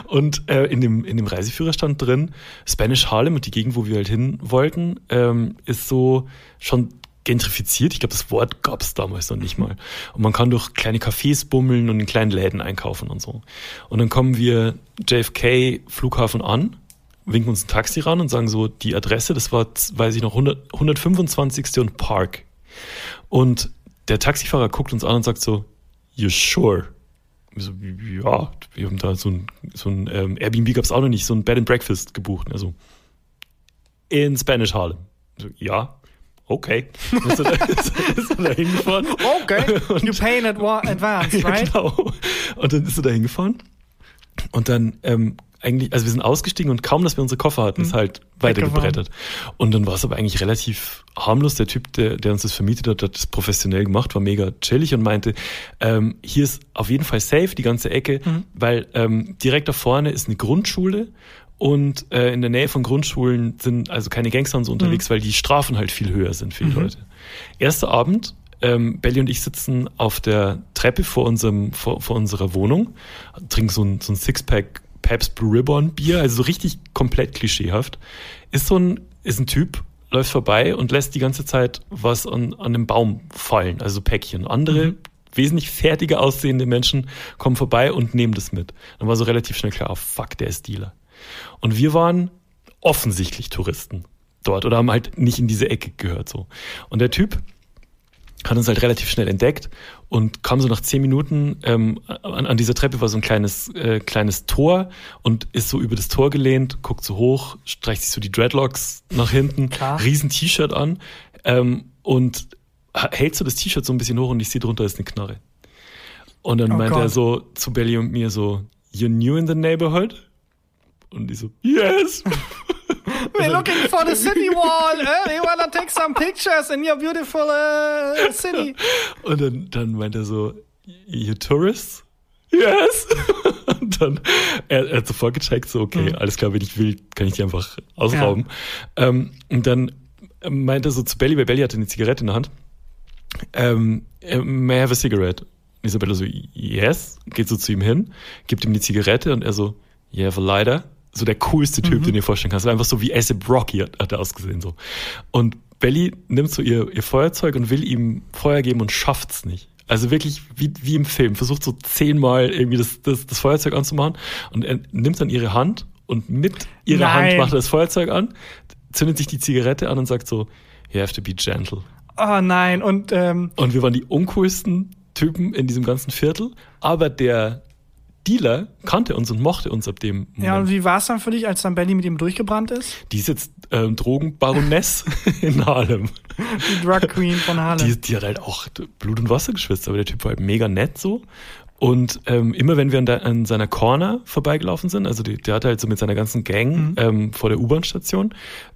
Und äh, in, dem, in dem Reiseführer stand drin, Spanish Harlem und die Gegend, wo wir halt hin wollten, ähm, ist so schon gentrifiziert. Ich glaube, das Wort gab es damals noch nicht mal. Und man kann durch kleine Cafés bummeln und in kleinen Läden einkaufen und so. Und dann kommen wir JFK Flughafen an, winken uns ein Taxi ran und sagen so, die Adresse, das war, weiß ich noch, 100, 125. und Park. Und der Taxifahrer guckt uns an und sagt so, you sure? So, ja, wir haben da so ein, so ein ähm, Airbnb gab es auch noch nicht, so ein Bed and Breakfast gebucht. Also in Spanish Harlem. So, ja, okay. Ist er da, ist, ist er da hingefahren? Okay, you pay in adva- advance, Ja, right? genau. Und dann ist er da hingefahren. Und dann ähm, eigentlich, also wir sind ausgestiegen und kaum, dass wir unsere Koffer hatten, ist halt weitergebrettert. Und dann war es aber eigentlich relativ harmlos. Der Typ, der, der uns das vermietet hat, hat das professionell gemacht, war mega chillig und meinte, ähm, hier ist auf jeden Fall safe, die ganze Ecke, Mhm. weil ähm, direkt da vorne ist eine Grundschule und äh, in der Nähe von Grundschulen sind also keine Gangster und so unterwegs, weil die Strafen halt viel höher sind für die Leute. Erster Abend, ähm, Belly und ich sitzen auf der Treppe vor unserem vor, vor unserer Wohnung, trinken so ein, so ein Sixpack Pabst Blue Ribbon Bier, also so richtig komplett klischeehaft. Ist so ein ist ein Typ läuft vorbei und lässt die ganze Zeit was an an dem Baum fallen, also Päckchen. Andere wesentlich fertiger aussehende Menschen kommen vorbei und nehmen das mit. Dann war so relativ schnell klar, oh fuck, der ist Dealer. Und wir waren offensichtlich Touristen dort oder haben halt nicht in diese Ecke gehört so. Und der Typ hat uns halt relativ schnell entdeckt und kam so nach zehn Minuten ähm, an, an dieser Treppe war so ein kleines äh, kleines Tor und ist so über das Tor gelehnt, guckt so hoch, streicht sich so die Dreadlocks nach hinten, Klar. riesen T-Shirt an ähm, und hält so das T-Shirt so ein bisschen hoch und ich sehe drunter ist eine Knarre. Und dann Oh meint er Gott. so zu Belly und mir so, you're new in the neighborhood? Und ich so, yes. We're looking for the city wall. We wanna take some pictures in your beautiful uh, city. Und dann, dann meint er so, you tourists? Yes. Und dann, er, er hat sofort gecheckt, so, okay, alles klar, wenn ich will, kann ich die einfach ausrauben. Ähm, und dann meint er so zu Belly, weil Belly hatte eine Zigarette in der Hand. Ähm, äh, may I have a cigarette? Und Isabella so, yes. Geht so zu ihm hin, gibt ihm die Zigarette und er so, you have a lighter? So der coolste Typ, den du dir vorstellen kannst. War einfach so wie ASAP Rocky hat, hat er ausgesehen, so. Und Belly nimmt so ihr, ihr Feuerzeug und will ihm Feuer geben und schafft's nicht. Also wirklich wie, wie im Film. Versucht so zehnmal irgendwie das, das, das Feuerzeug anzumachen und er nimmt dann ihre Hand und mit ihrer Nein. Hand macht er das Feuerzeug an, zündet sich die Zigarette an und sagt so, you have to be gentle. Oh nein, und ähm, Und wir waren die uncoolsten Typen in diesem ganzen Viertel, aber der Dealer kannte uns und mochte uns ab dem Moment. ja, und wie war es dann für dich, als dann Belly mit ihm durchgebrannt ist? die ist jetzt ähm, Drogenbaroness in Harlem. Die Drug Queen von Harlem. Die, die hat halt auch Blut und Wasser geschwitzt, aber der Typ war halt mega nett so. Und ähm, immer wenn wir an, der, an seiner Corner vorbeigelaufen sind, also die, der hatte halt so mit seiner ganzen Gang ähm, vor der U-Bahn-Station,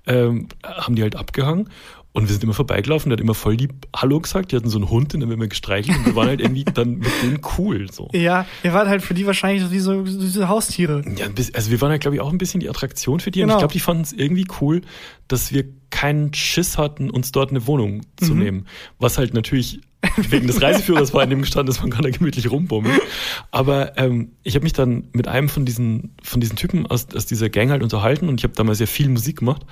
ähm, haben die halt abgehangen. Und wir sind immer vorbeigelaufen, der hat immer voll lieb Hallo gesagt, die hatten so einen Hund, den haben wir immer gestreichelt und wir waren halt irgendwie dann mit denen cool. so. ja, ihr wart halt für die wahrscheinlich so wie so, diese Haustiere. Ja, ein bisschen, also wir waren halt, glaube ich, auch ein bisschen die Attraktion für die. Und Genau. ich glaube, die fanden es irgendwie cool, dass wir keinen Schiss hatten, uns dort eine Wohnung zu Mhm. nehmen. Was halt natürlich wegen des Reiseführers war in dem gestanden ist, man kann da gemütlich rumbummeln. Aber ähm, ich habe mich dann mit einem von diesen, von diesen Typen aus, aus dieser Gang halt unterhalten und ich habe damals ja viel Musik gemacht.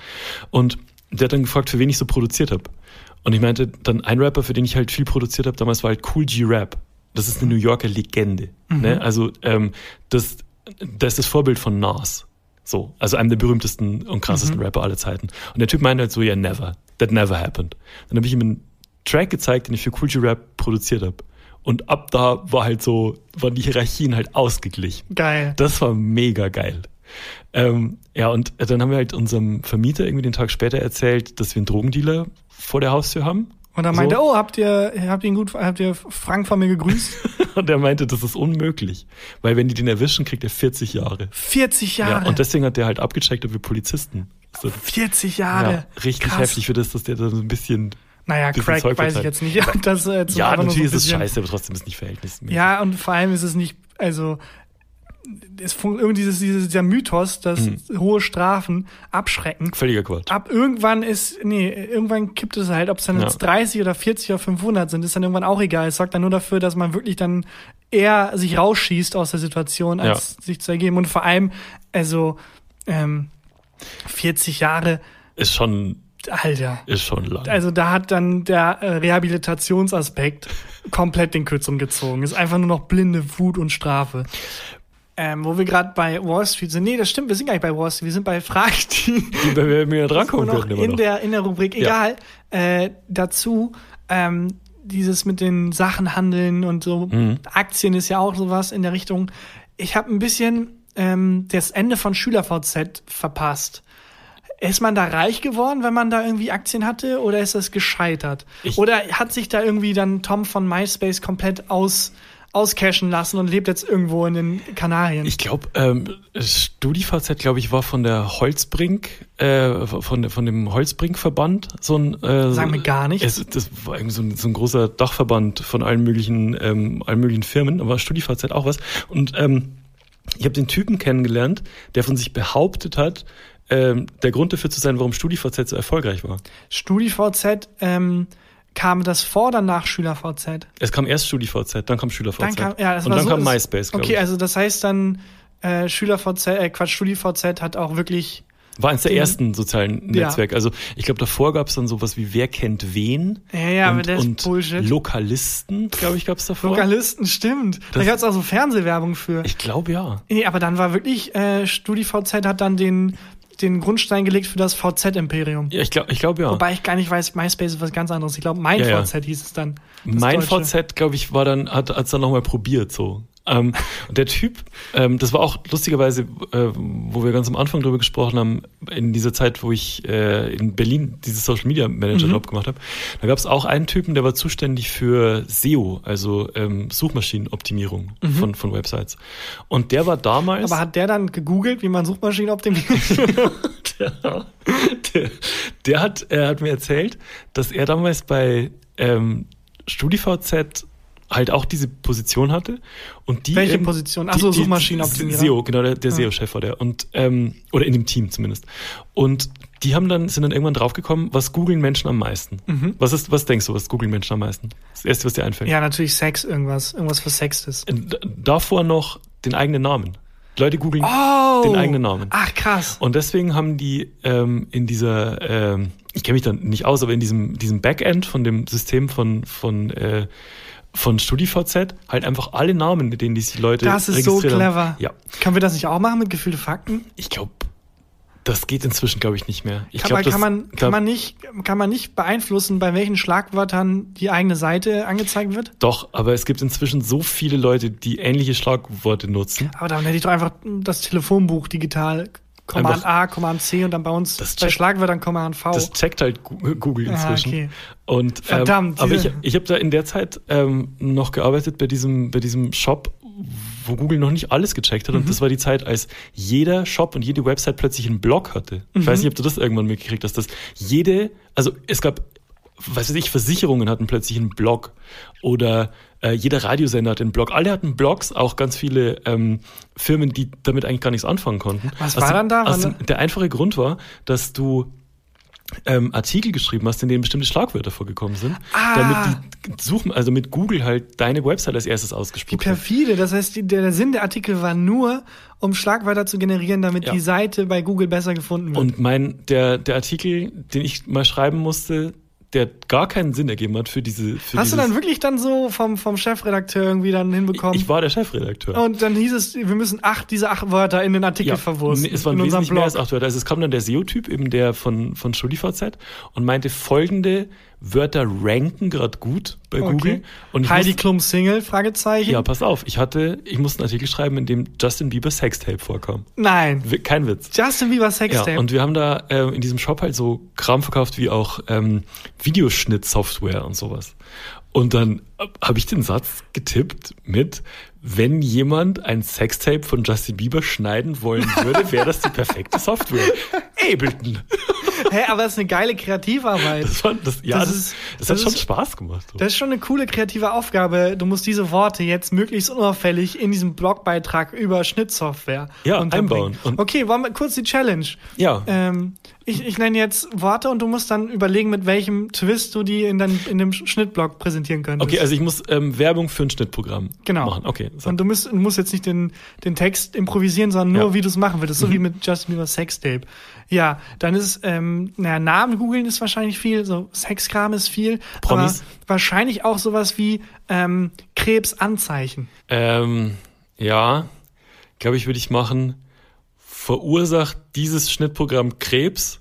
Und der hat dann gefragt, für wen ich so produziert habe. Und ich meinte, dann ein Rapper, für den ich halt viel produziert habe, damals war halt Cool G Rap. Das ist eine New Yorker Legende. Ne? Also ähm, das, das ist das Vorbild von Nas. So, also einem der berühmtesten und krassesten Rapper aller Zeiten. Und der Typ meinte halt so, ja, never. That never happened. Dann habe ich ihm einen Track gezeigt, den ich für Cool G Rap produziert habe. Und ab da war halt so, waren die Hierarchien halt ausgeglichen. Geil. Das war mega geil. Ähm, ja, und dann haben wir halt unserem Vermieter irgendwie den Tag später erzählt, dass wir einen Drogendealer vor der Haustür haben. Und dann meinte, So. er, oh, habt ihr, habt ihr ihn gut, habt ihr Frank von mir gegrüßt? Und er meinte, das ist unmöglich. Weil wenn die den erwischen, kriegt er 40 Jahre. 40 Ja, Jahre. und deswegen hat der halt abgecheckt, ob wir Polizisten sind. 40 Jahre. Ja, richtig Krass. heftig für das, dass der da so ein bisschen. Naja, Crack Zeug weiß ich jetzt nicht. Ja, das, äh, Ja, so natürlich ein ist es scheiße, aber trotzdem ist es nicht verhältnismäßig. Ja, und vor allem ist es nicht, also es irgendwie dieses, dieses, dieser Mythos, dass Mhm. hohe Strafen abschrecken. Völliger Quatsch. Ab irgendwann ist, nee, irgendwann kippt es halt, ob es dann Ja. jetzt 30 oder 40 oder 500 sind, ist dann irgendwann auch egal. Es sorgt dann nur dafür, dass man wirklich dann eher sich rausschießt aus der Situation, als sich zu ergeben. Und vor allem, also, ähm, 40 Jahre, Ist schon, Alter. ist schon lang. Also da hat dann der äh, Rehabilitationsaspekt komplett den Kürzung gezogen. Ist einfach nur noch blinde Wut und Strafe. Ähm, wo wir gerade bei Wall Street sind. Nee, das stimmt, wir sind gar nicht bei Wall Street, wir sind bei Fragen, die Wenn wir mir drankommen noch könnten immer in noch. der, in der Rubrik. Egal. Äh, dazu, ähm, dieses mit den Sachen handeln und so. Mhm. Aktien ist ja auch sowas in der Richtung. Ich habe ein bisschen ähm, das Ende von SchülerVZ verpasst. Ist man da reich geworden, wenn man da irgendwie Aktien hatte, oder ist das gescheitert? Ich- oder hat sich da irgendwie dann Tom von MySpace komplett aus, auscashen lassen und lebt jetzt irgendwo in den Kanarien. Ich glaube, ähm, StudiVZ, glaube ich, war von der Holzbrink, äh, von, von dem Holzbrink-Verband so ein. Äh, Sag mir gar nichts. Es, das war irgendwie so ein, so ein großer Dachverband von allen möglichen, ähm, allen möglichen Firmen, aber StudiVZ auch was. Und ähm, ich habe den Typen kennengelernt, der von sich behauptet hat, ähm, der Grund dafür zu sein, warum StudiVZ so erfolgreich war. StudiVZ, ähm, kam das vor oder nach SchülerVZ? Es kam erst StudiVZ, dann kam SchülerVZ. Dann kam, ja, das und war dann so, kam MySpace, glaube Okay, ich. also das heißt dann, äh, SchülerVZ, äh, Quatsch, StudiVZ hat auch wirklich, War eins der den- ersten sozialen Ja. Netzwerke. Also ich glaube, davor gab es dann sowas wie Wer kennt wen ja, ja, aber und, das ist und Bullshit. Lokalisten, glaube ich, gab es davor. Lokalisten, stimmt. da Das- gab es auch so Fernsehwerbung für. Ich glaube ja. Nee, aber dann war wirklich, äh, StudiVZ hat dann den, den Grundstein gelegt für das VZ-Imperium. Ja, ich glaube ich glaub, ja. Wobei ich gar nicht weiß, MySpace ist was ganz anderes. Ich glaube, mein Ja, ja. VZ hieß es dann. mein Deutsche. VZ, glaube ich, war dann, hat es dann nochmal probiert so. Ähm, und der Typ, ähm, das war auch lustigerweise, äh, wo wir ganz am Anfang drüber gesprochen haben, in dieser Zeit, wo ich äh, in Berlin dieses Social Media Manager Mhm. Job gemacht habe, da gab es auch einen Typen, der war zuständig für SEO, also ähm, Suchmaschinenoptimierung von, von Websites. Und der war damals. Mhm. Aber hat der dann gegoogelt, wie man Suchmaschinen optimiert? der, der, der hat, er hat mir erzählt, dass er damals bei ähm, StudiVZ halt auch diese Position hatte und die Welche ähm, Position? Ach so, die- die- Suchmaschinenoptimierer. SEO, genau, der, der Ja. SEO-Chef war der und ähm, oder in dem Team zumindest. Und die haben dann sind dann irgendwann draufgekommen, was googeln Menschen am meisten? Mhm. Was ist, was denkst du, was googeln Menschen am meisten? Das erste, was dir einfällt. ja, natürlich Sex, irgendwas. Irgendwas für Sex ist. Davor noch den eigenen Namen. Leute googeln Oh! den eigenen Namen. Ach, krass. Und deswegen haben die ähm, in dieser, ähm, ich kenne mich da nicht aus, aber in diesem, diesem Backend von dem System von, von, äh, von StudiVZ halt einfach alle Namen, mit denen die Leute Das ist so clever. Haben. Ja, Können wir das nicht auch machen mit gefühlte Fakten? ich glaube, das geht inzwischen, glaube ich, nicht mehr. Ich Kann, glaub, man, das, kann, man, kann, man nicht, kann man nicht beeinflussen, bei welchen Schlagwörtern die eigene Seite angezeigt wird? Doch, aber es gibt inzwischen so viele Leute, die ähnliche Schlagworte nutzen. Aber dann hätte ich doch einfach das Telefonbuch digital. Command A, Command C und dann bei uns Das bei check- Schlagwörtern Command V. Das checkt halt Gu- Google Ah, inzwischen. okay. Und, ähm, Verdammt, aber ich, ich habe da in der Zeit ähm, noch gearbeitet bei diesem, bei diesem Shop, wo Google noch nicht alles gecheckt hat. Und Mhm. das war die Zeit, als jeder Shop und jede Website plötzlich einen Blog hatte. Ich Mhm. weiß nicht, ob du das irgendwann mitgekriegt hast, dass jede, also es gab, was weiß ich, Versicherungen hatten plötzlich einen Blog oder äh, jeder Radiosender hatte einen Blog. Alle hatten Blogs, auch ganz viele ähm, Firmen, die damit eigentlich gar nichts anfangen konnten. Was Aus war dann da? Dem, der einfache Grund war, dass du ähm, Artikel geschrieben hast, in denen bestimmte Schlagwörter vorgekommen sind, Ah. damit die suchen, also mit Google halt deine Website als erstes Wie ausgespuckt wird. perfide. Das heißt, die, der, der Sinn der Artikel war nur, um Schlagwörter zu generieren, damit Ja. die Seite bei Google besser gefunden wird. Und mein, der, der Artikel, den ich mal schreiben musste, der gar keinen Sinn ergeben hat für diese, für Hast du dann wirklich dann so vom, vom Chefredakteur irgendwie dann hinbekommen? ich war der Chefredakteur. und dann hieß es, wir müssen acht, diese acht Wörter in den Artikel verwursten. nee, es waren wesentlich mehr Blog. als acht Wörter. Also es kam dann der SEO-Typ, eben der von, von StudiVZ und meinte, folgende Wörter ranken gerade gut bei Google. Und ich Heidi musste- Klum Single, Fragezeichen. Ja, pass auf. Ich hatte, ich musste einen Artikel schreiben, in dem Justin Bieber Sextape vorkam. Nein. Kein Witz. Justin Bieber Sextape. Ja, und wir haben da äh, in diesem Shop halt so Kram verkauft wie auch ähm, Videoschnittsoftware und sowas. Und dann äh, habe ich den Satz getippt mit, wenn jemand ein Sextape von Justin Bieber schneiden wollen würde, wäre das die perfekte Software. Ableton. Hä, aber das ist eine geile Kreativarbeit. Das, war, das, ja, Das das, ist- das, hat schon ist- Spaß gemacht. Das ist schon eine coole kreative Aufgabe. Du musst diese Worte jetzt möglichst unauffällig in diesem Blogbeitrag über Schnittsoftware Ja, einbauen. Und- okay, wollen wir kurz die Challenge. Ja. Ähm, ich, ich nenne jetzt Worte und du musst dann überlegen, mit welchem Twist du die in, dein, in dem Schnittblog präsentieren könntest. Okay, also ich muss ähm, Werbung für ein Schnittprogramm Genau. machen. Okay, so. Und du musst, du musst jetzt nicht den, den Text improvisieren, sondern nur, Ja. Mhm. wie du es machen würdest. So wie mit Justin Bieber Sextape. Ja, dann ist, ähm, naja, Namen googeln ist wahrscheinlich viel, so Sexkram ist viel. Promis. Aber wahrscheinlich auch sowas wie ähm, Krebsanzeichen. Ähm, ja, glaube ich, würde ich machen, verursacht dieses Schnittprogramm Krebs?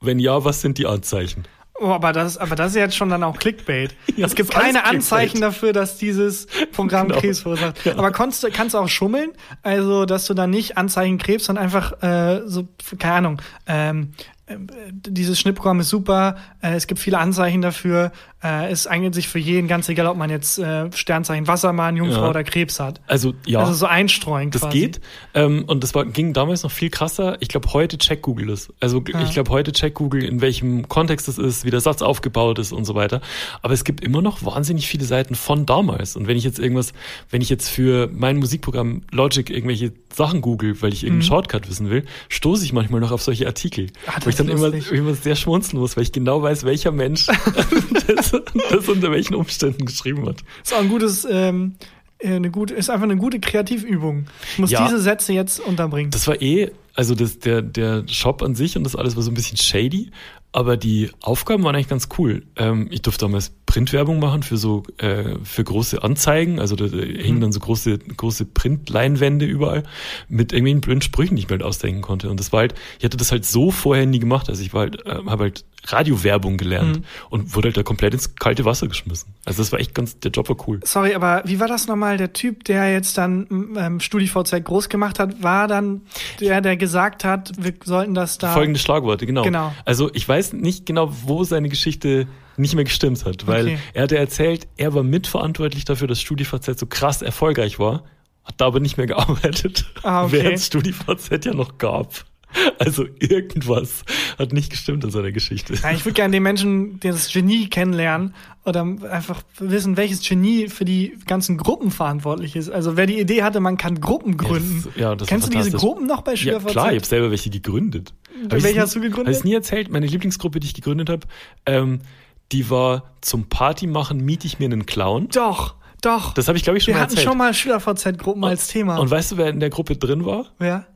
Wenn ja, was sind die Anzeichen? Oh, aber das, aber das ist jetzt schon dann auch Clickbait. Ja, es gibt keine Anzeichen Clickbait. dafür, dass dieses Programm Genau. Krebs verursacht. Aber kannst du, kannst du auch schummeln? Also, dass du dann nicht Anzeichen Krebs, sondern einfach äh, so, keine Ahnung, ähm, äh, dieses Schnittprogramm ist super, äh, es gibt viele Anzeichen dafür, äh, es eignet sich für jeden, ganz egal, ob man jetzt äh, Sternzeichen Wassermann, Jungfrau Ja. oder Krebs hat. Also ja, Also so einstreuen das quasi. geht. Ähm, und das war, ging damals noch viel krasser. Ich glaube, heute checkt Google das. Also Ja. ich glaube, heute checkt Google, in welchem Kontext das ist, wie der Satz aufgebaut ist und so weiter. Aber es gibt immer noch wahnsinnig viele Seiten von damals. Und wenn ich jetzt irgendwas, wenn ich jetzt für mein Musikprogramm Logic irgendwelche Sachen google, weil ich irgendeinen Shortcut wissen will, stoße ich manchmal noch auf solche Artikel. Mhm. Das wo ich dann immer, immer sehr schmunzeln muss, weil ich genau weiß, welcher Mensch das, das unter welchen Umständen geschrieben hat. Ist auch ein gutes, ähm, äh, eine gute, ist einfach eine gute Kreativübung. Ich muss Ja. diese Sätze jetzt unterbringen. Das war eh, also das, der, der Shop an sich und das alles war so ein bisschen shady, aber die Aufgaben waren eigentlich ganz cool. Ähm, ich durfte damals Printwerbung machen für so äh, für große Anzeigen, also da, da hingen dann so große große Printleinwände überall mit irgendwelchen blöden Sprüchen, die ich mir halt ausdenken konnte. Und das war halt, ich hatte das halt so vorher nie gemacht. Also ich war halt, äh, habe halt Radiowerbung gelernt und wurde halt da komplett ins kalte Wasser geschmissen. Also das war echt ganz, der Job war cool. Sorry, aber wie war das nochmal? Der Typ, der jetzt dann ähm, StudiVZ groß gemacht hat, war dann der, der gesagt hat, wir sollten das da. Folgende Schlagworte, genau. Genau. Also ich weiß nicht genau, wo seine Geschichte nicht mehr gestimmt hat, weil Okay. er hatte erzählt, er war mitverantwortlich dafür, dass StudiVZ so krass erfolgreich war, hat da aber nicht mehr gearbeitet, Ah, okay. während StudiVZ ja noch gab. Also irgendwas hat nicht gestimmt an seiner Geschichte. Ja, ich würde gerne den Menschen, der das Genie kennenlernen oder einfach wissen, welches Genie für die ganzen Gruppen verantwortlich ist. Also wer die Idee hatte, man kann Gruppen gründen. das- ja, das Kennst war du diese. Gruppen noch bei Ja, SchülerVZ? klar, ich habe selber welche gegründet. Welche hast du gegründet? Hab ich es nie erzählt? Meine Lieblingsgruppe, die ich gegründet habe, ähm, die war zum Partymachen miete ich mir einen Clown. Doch, doch. Das habe ich, glaube ich, schon Wir mal hatten erzählt. schon mal SchülerVZ-Gruppen als Thema. Und weißt du, wer in der Gruppe drin war? Wer?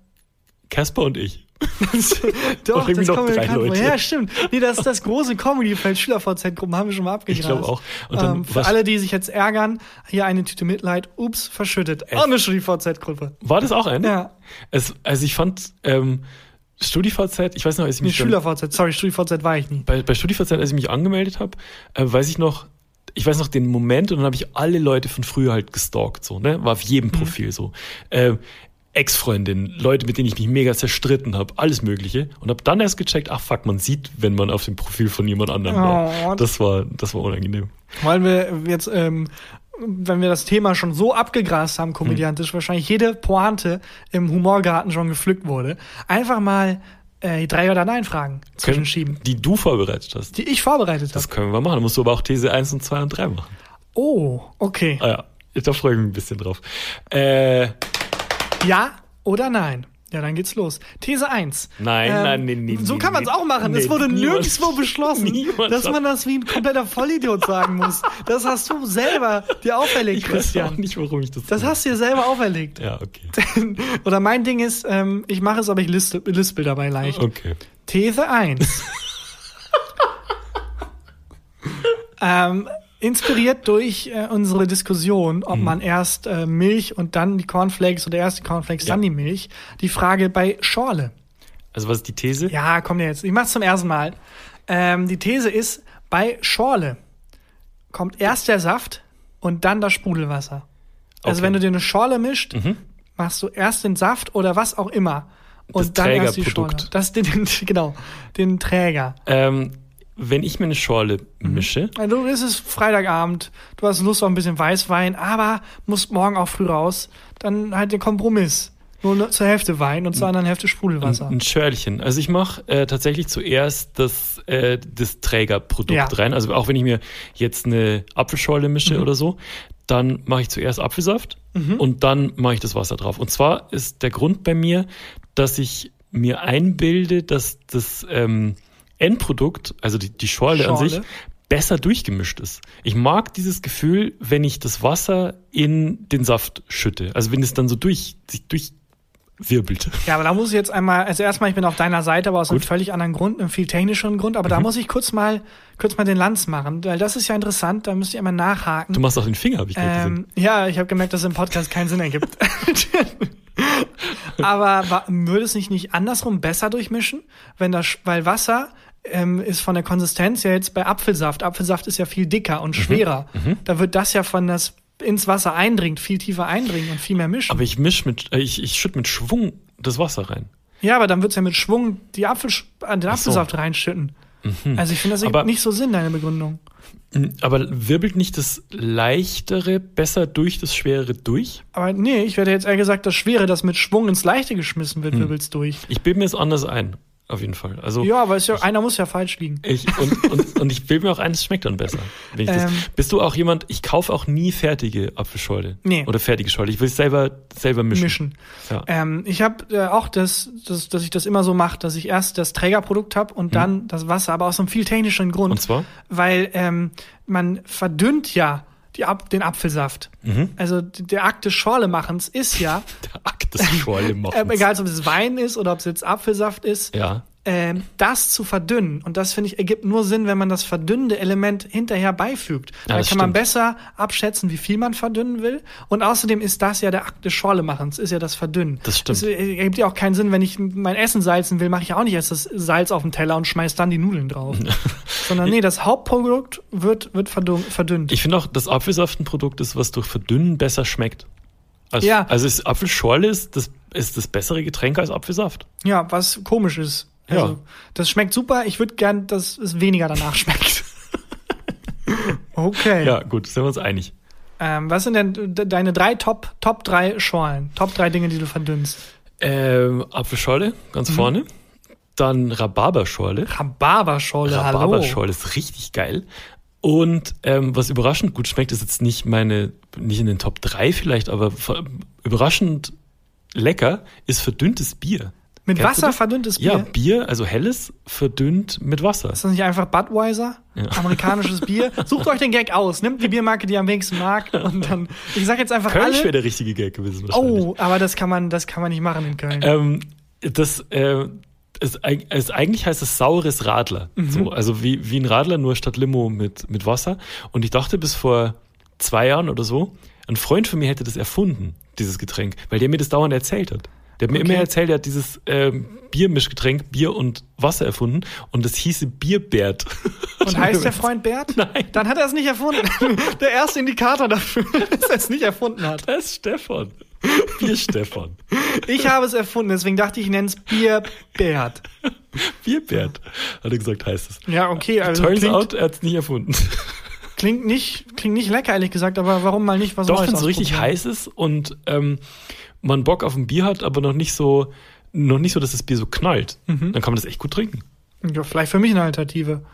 Casper und ich. Doch, irgendwie das noch kommt mir drei. Leute. Ja, stimmt. Nee, das ist das große Comedy-Feld SchülerVZ-Gruppen, haben wir schon mal abgegrast. Ich glaube auch. Und dann ähm, für alle, die sich jetzt ärgern, hier eine Tüte Mitleid. Ups, verschüttet. Auch eine SchülerVZ-Gruppe. War das auch eine? Ja. Es, also ich fand ähm, StudiVZ, ich weiß noch, als ich mich SchülerVZ. Sorry, StudiVZ war ich nie. bei, bei StudiVZ, als ich mich angemeldet habe, äh, weiß ich noch, ich weiß noch den Moment und dann habe ich alle Leute von früher halt gestalkt, so, ne? War auf Mhm. jedem Profil so. Äh, Ex-Freundin, Leute, mit denen ich mich mega zerstritten habe, alles Mögliche. Und habe dann erst gecheckt, ach fuck, man sieht, wenn man auf dem Profil von jemand anderem war. Oh. Das war, das war unangenehm. Wollen wir jetzt, ähm, wenn wir das Thema schon so abgegrast haben, komödiantisch, wahrscheinlich jede Pointe im Humorgarten schon gepflückt wurde, einfach mal äh, drei oder nein Fragen zwischenschieben, Die du vorbereitet hast. die ich vorbereitet habe. Das können wir machen. Da musst du aber auch These 1 und 2 und 3 machen. Oh, okay. Ah ja, da freue ich mich ein bisschen drauf. Äh, Ja oder nein? Ja, dann geht's los. These 1. Nein, nein, nee, nee, So nee, kann man es nee. auch machen. es Nee, wurde niemand- nirgendwo beschlossen, dass man das wie ein kompletter Vollidiot sagen muss. Das hast du selber dir auferlegt, ich weiß auch Christian. nicht, warum ich das Das tue. hast du dir selber auferlegt. Ja, okay. Oder mein Ding ist, ähm, ich mache es, aber ich liste, lispel dabei leicht. Okay. These 1. ähm, inspiriert durch äh, unsere Diskussion, Mhm. ob man erst äh, Milch und dann die Cornflakes oder erst die Cornflakes, Ja. dann die Milch. Die Frage bei Schorle. Also was ist die These? Ja, komm jetzt. Ich mach's zum ersten Mal. Ähm, die These ist, bei Schorle kommt erst der Saft und dann das Sprudelwasser. Also Okay. Mhm. wenn du dir eine Schorle mischt, machst du erst den Saft oder was auch immer. Und Das dann erst die Schorle. Das, den, den, genau, den Träger. Ähm, wenn ich mir eine Schorle Mhm. mische, Also es ist Freitagabend, du hast Lust auf ein bisschen Weißwein, aber musst morgen auch früh raus, dann halt der Kompromiss. Nur ne- zur Hälfte Wein und zur anderen Hälfte Sprudelwasser. ein Schörlchen. Also ich mache äh, tatsächlich zuerst das, äh, das Trägerprodukt Ja. rein. Also auch wenn ich mir jetzt eine Apfelschorle mische Mhm. oder so, dann mache ich zuerst Apfelsaft und dann mache ich das Wasser drauf. Und zwar ist der Grund bei mir, dass ich mir einbilde, dass das ähm, Endprodukt, also die, die Schorle, an Schorle. sich, besser durchgemischt ist. Ich mag dieses Gefühl, wenn ich das Wasser in den Saft schütte. Also wenn es dann so durch, sich durchwirbelt. Ja, aber da muss ich jetzt einmal, also erstmal, ich bin auf deiner Seite, aber aus einem Gut. völlig anderen Grund, einem viel technischeren Grund, aber da muss ich kurz mal, kurz mal den Lanz machen, weil das ist ja interessant, da müsst ihr einmal nachhaken. Du machst auch den Finger, habe ich gerade gesehen. Ähm, ja, ich habe gemerkt, dass es im Podcast keinen Sinn ergibt. Aber würde es nicht, nicht andersrum besser durchmischen? Wenn das, weil Wasser ähm, ist von der Konsistenz ja jetzt bei Apfelsaft. Apfelsaft ist ja viel dicker Mhm. und schwerer. Da wird das ja von das ins Wasser eindringt, viel tiefer eindringen und viel mehr mischen. Aber ich misch mit, äh, ich, ich schütte mit Schwung das Wasser rein. ja, aber dann wird's ja mit Schwung die Apfel, den so. Apfelsaft reinschütten. Also ich finde, das Mhm. Aber- nicht so Sinn, deine Begründung. Aber wirbelt nicht das Leichtere besser durch das Schwerere durch? Aber nee, ich werde jetzt eher gesagt, das Schwere, das mit Schwung ins Leichte geschmissen wird, wirbelt's durch. Ich bilde mir es anders ein, auf jeden Fall. Also Ja, aber ja, einer muss ja falsch liegen. ich und, und, und ich bilde mir auch ein, es schmeckt dann besser. Ähm. bist du auch jemand, ich kaufe auch nie fertige Apfelschorle. Nee. Oder fertige Schorle. Ich will es selber, selber mischen. Mischen. Ja. Ähm, ich habe äh, auch das, das, dass ich das immer so mache, dass ich erst das Trägerprodukt habe und dann das Wasser, aber aus einem viel technischen Grund. Mhm. Und zwar? Weil ähm, man verdünnt ja Ab den Apfelsaft. Mhm. Also der Akt des Schorlemachens ist ja, Der Akt des Schorle äh, egal ob es Wein ist oder ob es jetzt Apfelsaft ist, Ja. Ähm, das zu verdünnen. Und das finde ich ergibt nur Sinn, wenn man das verdünnende Element hinterher beifügt. Ja, Dann kann man stimmt. besser abschätzen, wie viel man verdünnen will. Und außerdem ist das ja der Akt des Schorlemachens, ist ja das Verdünnen. Das stimmt. Es ergibt ja auch keinen Sinn, wenn ich mein Essen salzen will, mache ich auch nicht erst das Salz auf den Teller und schmeiß dann die Nudeln drauf. Sondern nee, das Hauptprodukt wird, wird verdünnt. Ich finde auch, dass Apfelsaft ein Produkt ist, was durch Verdünnen besser schmeckt. Also, Ja. also ist Apfelschorle ist das, ist das bessere Getränk als Apfelsaft. ja, was komisch ist. Ja. Also, das schmeckt super. Ich würde gern, dass es weniger danach schmeckt. okay. Ja, gut, sind wir uns einig. Ähm, was sind denn de- deine drei Top, Top drei Schorlen? Top drei Dinge, die du verdünnst? Ähm, Apfelschorle, Mhm. ganz vorne. Dann Rhabarberschorle. Rhabarberschorle. Rhabarberschorle ist richtig geil. Und ähm, was überraschend gut schmeckt, ist jetzt nicht meine, nicht in den Top 3 vielleicht, aber überraschend lecker ist verdünntes Bier. Mit Kennst Wasser verdünntes Bier? Ja, Bier, also helles, verdünnt mit Wasser. Ist das nicht einfach Budweiser? Amerikanisches Bier? Sucht euch den Gag aus. Nimmt die Biermarke, die ihr am wenigsten mag. Und dann, ich sag jetzt einfach Kölsch wäre der richtige Gag gewesen. Oh, aber das kann man, das kann man nicht machen in Köln. Ähm, das, äh, es, es, eigentlich heißt es saures Radler. Mhm. So, also wie, wie ein Radler, nur statt Limo mit, mit Wasser. Und ich dachte bis vor zwei Jahren oder so, ein Freund von mir hätte das erfunden, dieses Getränk, weil der mir das dauernd erzählt hat. Der hat mir Okay. immer erzählt, er hat dieses ähm, Biermischgetränk, Bier und Wasser erfunden und das hieße Bierbert. Und heißt der Freund Bert? Nein. Dann hat er es nicht erfunden. Der erste Indikator dafür, dass er es nicht erfunden hat. Das ist Stefan. Bier Stefan. Ich habe es erfunden, deswegen dachte ich, ich nenne es Bierbert. Bierbert, hat er gesagt, heißt es. Ja, okay, also Turns klingt, out, er hat es nicht erfunden. klingt nicht, klingt nicht lecker, ehrlich gesagt, aber warum mal nicht was Doch, wenn es so richtig heiß ist und ähm, man Bock auf ein Bier hat, aber noch nicht so, noch nicht so, dass das Bier so knallt, Mhm. dann kann man das echt gut trinken. Ja, vielleicht für mich eine Alternative.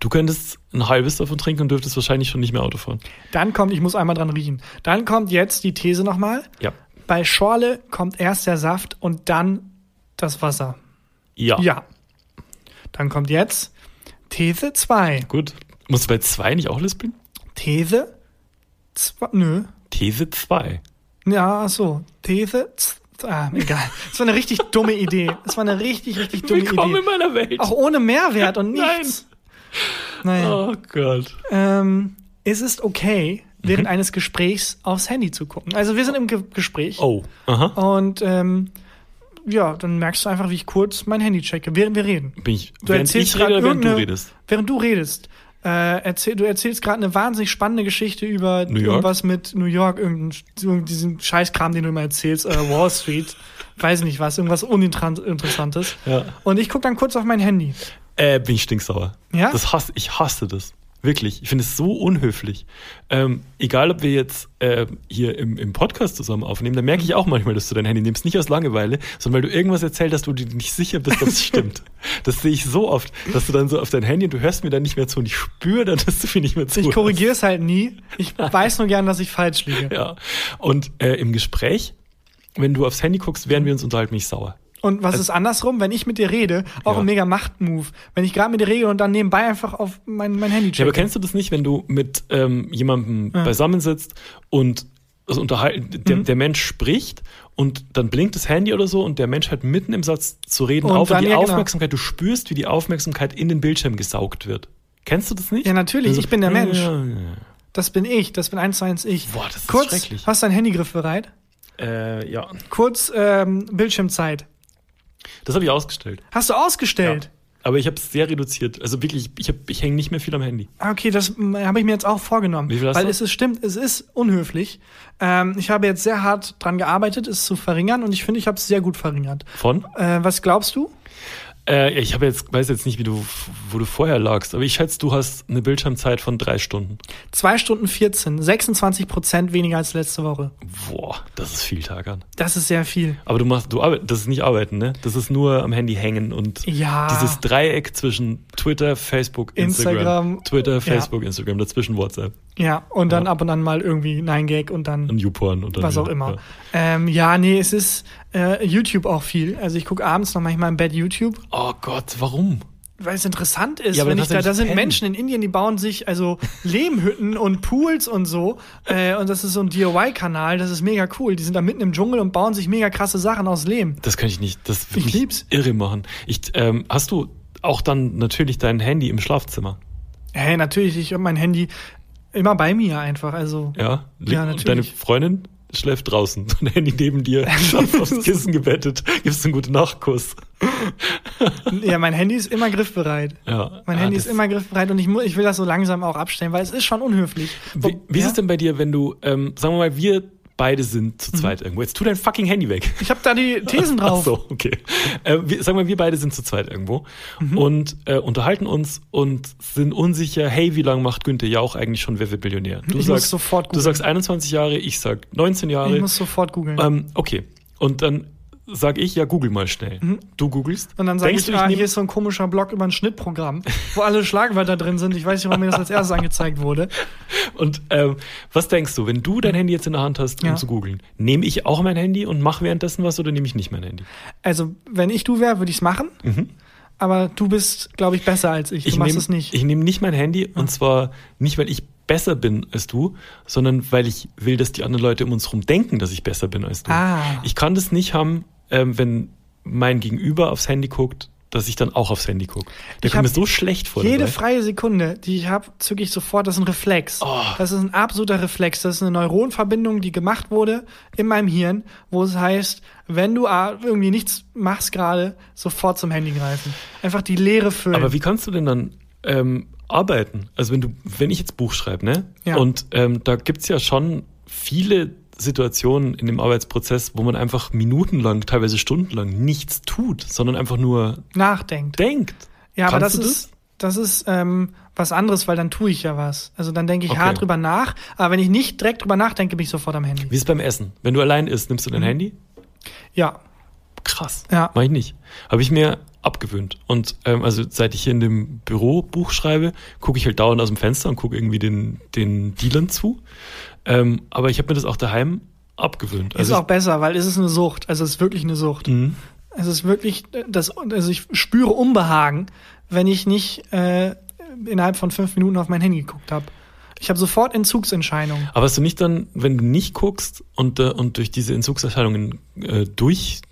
Du könntest ein halbes davon trinken und dürftest wahrscheinlich schon nicht mehr Auto fahren. Dann kommt, ich muss einmal dran riechen. Dann kommt jetzt die These nochmal. Ja. Bei Schorle kommt erst der Saft und dann das Wasser. Ja. Ja. Dann kommt jetzt These 2. Gut. Musst du bei zwei nicht auch lispeln? These 2. Nö. These 2. Ja, ach so. These. z- Ah, egal. Das war eine richtig dumme Idee. Das war eine richtig, richtig dumme Willkommen Idee. in meiner Welt. Auch ohne Mehrwert und Nein. nichts. Naja. Oh Gott. Ähm, es ist okay, Mhm. während eines Gesprächs aufs Handy zu gucken. Also wir sind im Ge Gespräch. Oh. Aha. Und ähm, ja, dann merkst du einfach, wie ich kurz mein Handy checke, während wir reden. Bin ich, Du während erzählst ich rede während du redest? Während du redest. Äh, erzähl, du erzählst gerade eine wahnsinnig spannende Geschichte über irgendwas mit New York, diesen Scheißkram, den du immer erzählst, äh, Wall Street, weiß nicht was, irgendwas Uninteressantes. Ja. Und ich gucke dann kurz auf mein Handy. Äh, bin ich stinksauer. Ja? Das hasse, ich hasse das. Wirklich. Ich finde es so unhöflich. Ähm, egal, ob wir jetzt äh, hier im, im Podcast zusammen aufnehmen, da merke ich auch manchmal, dass du dein Handy nimmst. Nicht aus Langeweile, sondern weil du irgendwas erzählt hast, wo du dir nicht sicher bist, ob es stimmt. Das sehe ich so oft, dass du dann so auf dein Handy und du hörst mir dann nicht mehr zu und ich spüre dann, dass du mir nicht mehr zu Ich korrigiere es halt nie. Ich weiß nur gern, dass ich falsch liege. Ja. Und äh, im Gespräch, wenn du aufs Handy guckst, während wir uns unterhalten, bin ich sauer. Und was ist andersrum, wenn ich mit dir rede, auch Ja. ein mega Machtmove. Wenn ich gerade mit dir rede und dann nebenbei einfach auf mein, mein Handy Ja, checke. aber kennst du das nicht, wenn du mit ähm, jemandem beisammensitzt und also unterhalten, der, Mhm. der Mensch spricht und dann blinkt das Handy oder so und der Mensch hört mitten im Satz zu reden Und auf und die ja, genau. Aufmerksamkeit, du spürst, wie die Aufmerksamkeit in den Bildschirm gesaugt wird. Kennst du das nicht? Ja, natürlich, ich bin der Mensch. Ja, ja, Das bin ich, das bin eins zu eins ich. Boah, das ist Kurz, schrecklich. hast du dein Handygriff bereit? ja. Äh, ja. Kurz ähm, Bildschirmzeit. Das habe ich ausgestellt. Hast du ausgestellt? Aber ich habe es sehr reduziert. Also wirklich, ich, hab- ich hänge nicht mehr viel am Handy. Ah, Okay, das mm, habe ich mir jetzt auch vorgenommen. Wie viel hast weil du? es ist, stimmt, es ist unhöflich. Ähm, ich habe jetzt sehr hart dran gearbeitet, es zu verringern und ich finde, ich habe es sehr gut verringert. Von? Äh, was glaubst du? Äh, ich habe jetzt, weiß jetzt nicht, wie du, wo du vorher lagst, aber ich schätze, du hast eine Bildschirmzeit von drei Stunden. Zwei Stunden 14, 26 Prozent weniger als letzte Woche. Boah, das ist viel Tag an. Das ist sehr viel. Aber du machst, du arbeitest, das ist nicht arbeiten, ne? Das ist nur am Handy hängen und Ja. dieses Dreieck zwischen Twitter, Facebook, Instagram, Instagram, Twitter, ja. Facebook, Instagram, dazwischen WhatsApp Ja, und dann Ja. ab und an mal irgendwie 9gag und dann und YouPorn und dann was auch immer. Ja. Ähm, ja, nee, es ist äh, YouTube auch viel. Also ich gucke abends noch manchmal im Bett YouTube, Oh Gott, warum? weil es interessant ist, Ja, wenn ich da, da sind pennen. Menschen in Indien, die bauen sich also Lehmhütten und Pools und so. Äh, und das ist so ein DIY-Kanal, das ist mega cool. Die sind da mitten im Dschungel und bauen sich mega krasse Sachen aus Lehm. Das kann ich nicht. Das würde Ich mich lieb's. irre machen. Ich, ähm, hast du auch dann natürlich dein Handy im Schlafzimmer? Hey, natürlich, ich habe mein Handy immer bei mir einfach. Also Ja. Ja, natürlich. Deine Freundin schläft draußen. Dein Handy neben dir, aufs Kissen gebettet. Gibst einen guten Nachkuss. ja, mein Handy ist immer griffbereit. Ja. Mein Ah, Handy ist immer griffbereit und ich, ich will das so langsam auch abstellen, weil es ist schon unhöflich. Wie, wie ist ja? es denn bei dir, wenn du, ähm, sagen wir mal, wir beide sind Mhm. zu zweit irgendwo. Jetzt tu dein fucking Handy weg. Ich habe da die Thesen Ach drauf. so, okay. Äh, wir, sagen wir, wir beide sind zu zweit irgendwo Mhm. und äh, unterhalten uns und sind unsicher, hey, wie lange macht Günther ja auch eigentlich schon Wer wird Millionär? Du Ich muss sagst, sofort du googeln. sagst 21 Jahre, ich sag 19 Jahre. Ich muss sofort googeln. ähm, okay. Und dann sag ich, ja, google mal schnell. Du googelst. Mhm. und dann sage Denkst ich, du, ah, nehm- hier ist so ein komischer Blog über ein Schnittprogramm, wo alle Schlagwörter drin sind. Ich weiß nicht, warum mir das als erstes angezeigt wurde. Und ähm, was denkst du, wenn du dein Handy jetzt in der Hand hast, um Ja. zu googeln, nehme ich auch mein Handy und mache währenddessen was oder nehme ich nicht mein Handy? Also, wenn ich du wäre, würde ich es machen. Aber du bist, glaube ich, besser als ich. Du machst nehm- es nicht. Ich nehme nicht mein Handy und zwar nicht, weil ich besser bin als du, sondern weil ich will, dass die anderen Leute um uns herum denken, dass ich besser bin als du. Ah. Ich kann das nicht haben, ähm, wenn mein Gegenüber aufs Handy guckt, dass ich dann auch aufs Handy gucke. Der Ich kommt mir so schlecht vor. Jede dabei. freie Sekunde, die ich habe, zücke ich sofort. Das ist ein Reflex. Oh. Das ist ein absoluter Reflex. Das ist eine Neuronverbindung, die gemacht wurde in meinem Hirn, wo es heißt, wenn du irgendwie nichts machst gerade, sofort zum Handy greifen. Einfach die Leere füllen. Aber wie kannst du denn dann ähm, arbeiten? Also wenn du, wenn ich jetzt Buch schreibe, ne? Ja. Und ähm, da gibt's ja schon viele Situationen in dem Arbeitsprozess, wo man einfach minutenlang, teilweise stundenlang nichts tut, sondern einfach nur Nachdenkt. denkt. Ja, aber das Kannst du ist, das ist ähm, was anderes, weil dann tue ich ja was. Also dann denke ich Okay. hart drüber nach. Aber wenn ich nicht direkt drüber nachdenke, bin ich sofort am Handy. Wie ist beim Essen? Wenn du allein isst, nimmst du Mhm. dein Handy? Ja. Krass. Ja. Mach ich nicht. Habe ich mir abgewöhnt. Und ähm, also seit ich hier in dem Büro Buch schreibe, gucke ich halt dauernd aus dem Fenster und gucke irgendwie den, den Dealern zu. Ähm, aber ich habe mir das auch daheim abgewöhnt. Ist Also auch besser, weil es ist eine Sucht. Also es ist wirklich eine Sucht. Mhm. Es ist wirklich, das, also ich spüre Unbehagen, wenn ich nicht äh, innerhalb von fünf Minuten auf mein Handy geguckt habe. Ich habe sofort Entzugserscheinungen. Aber hast du nicht dann, wenn du nicht guckst und, äh, und durch diese Entzugserscheinungen äh, durch,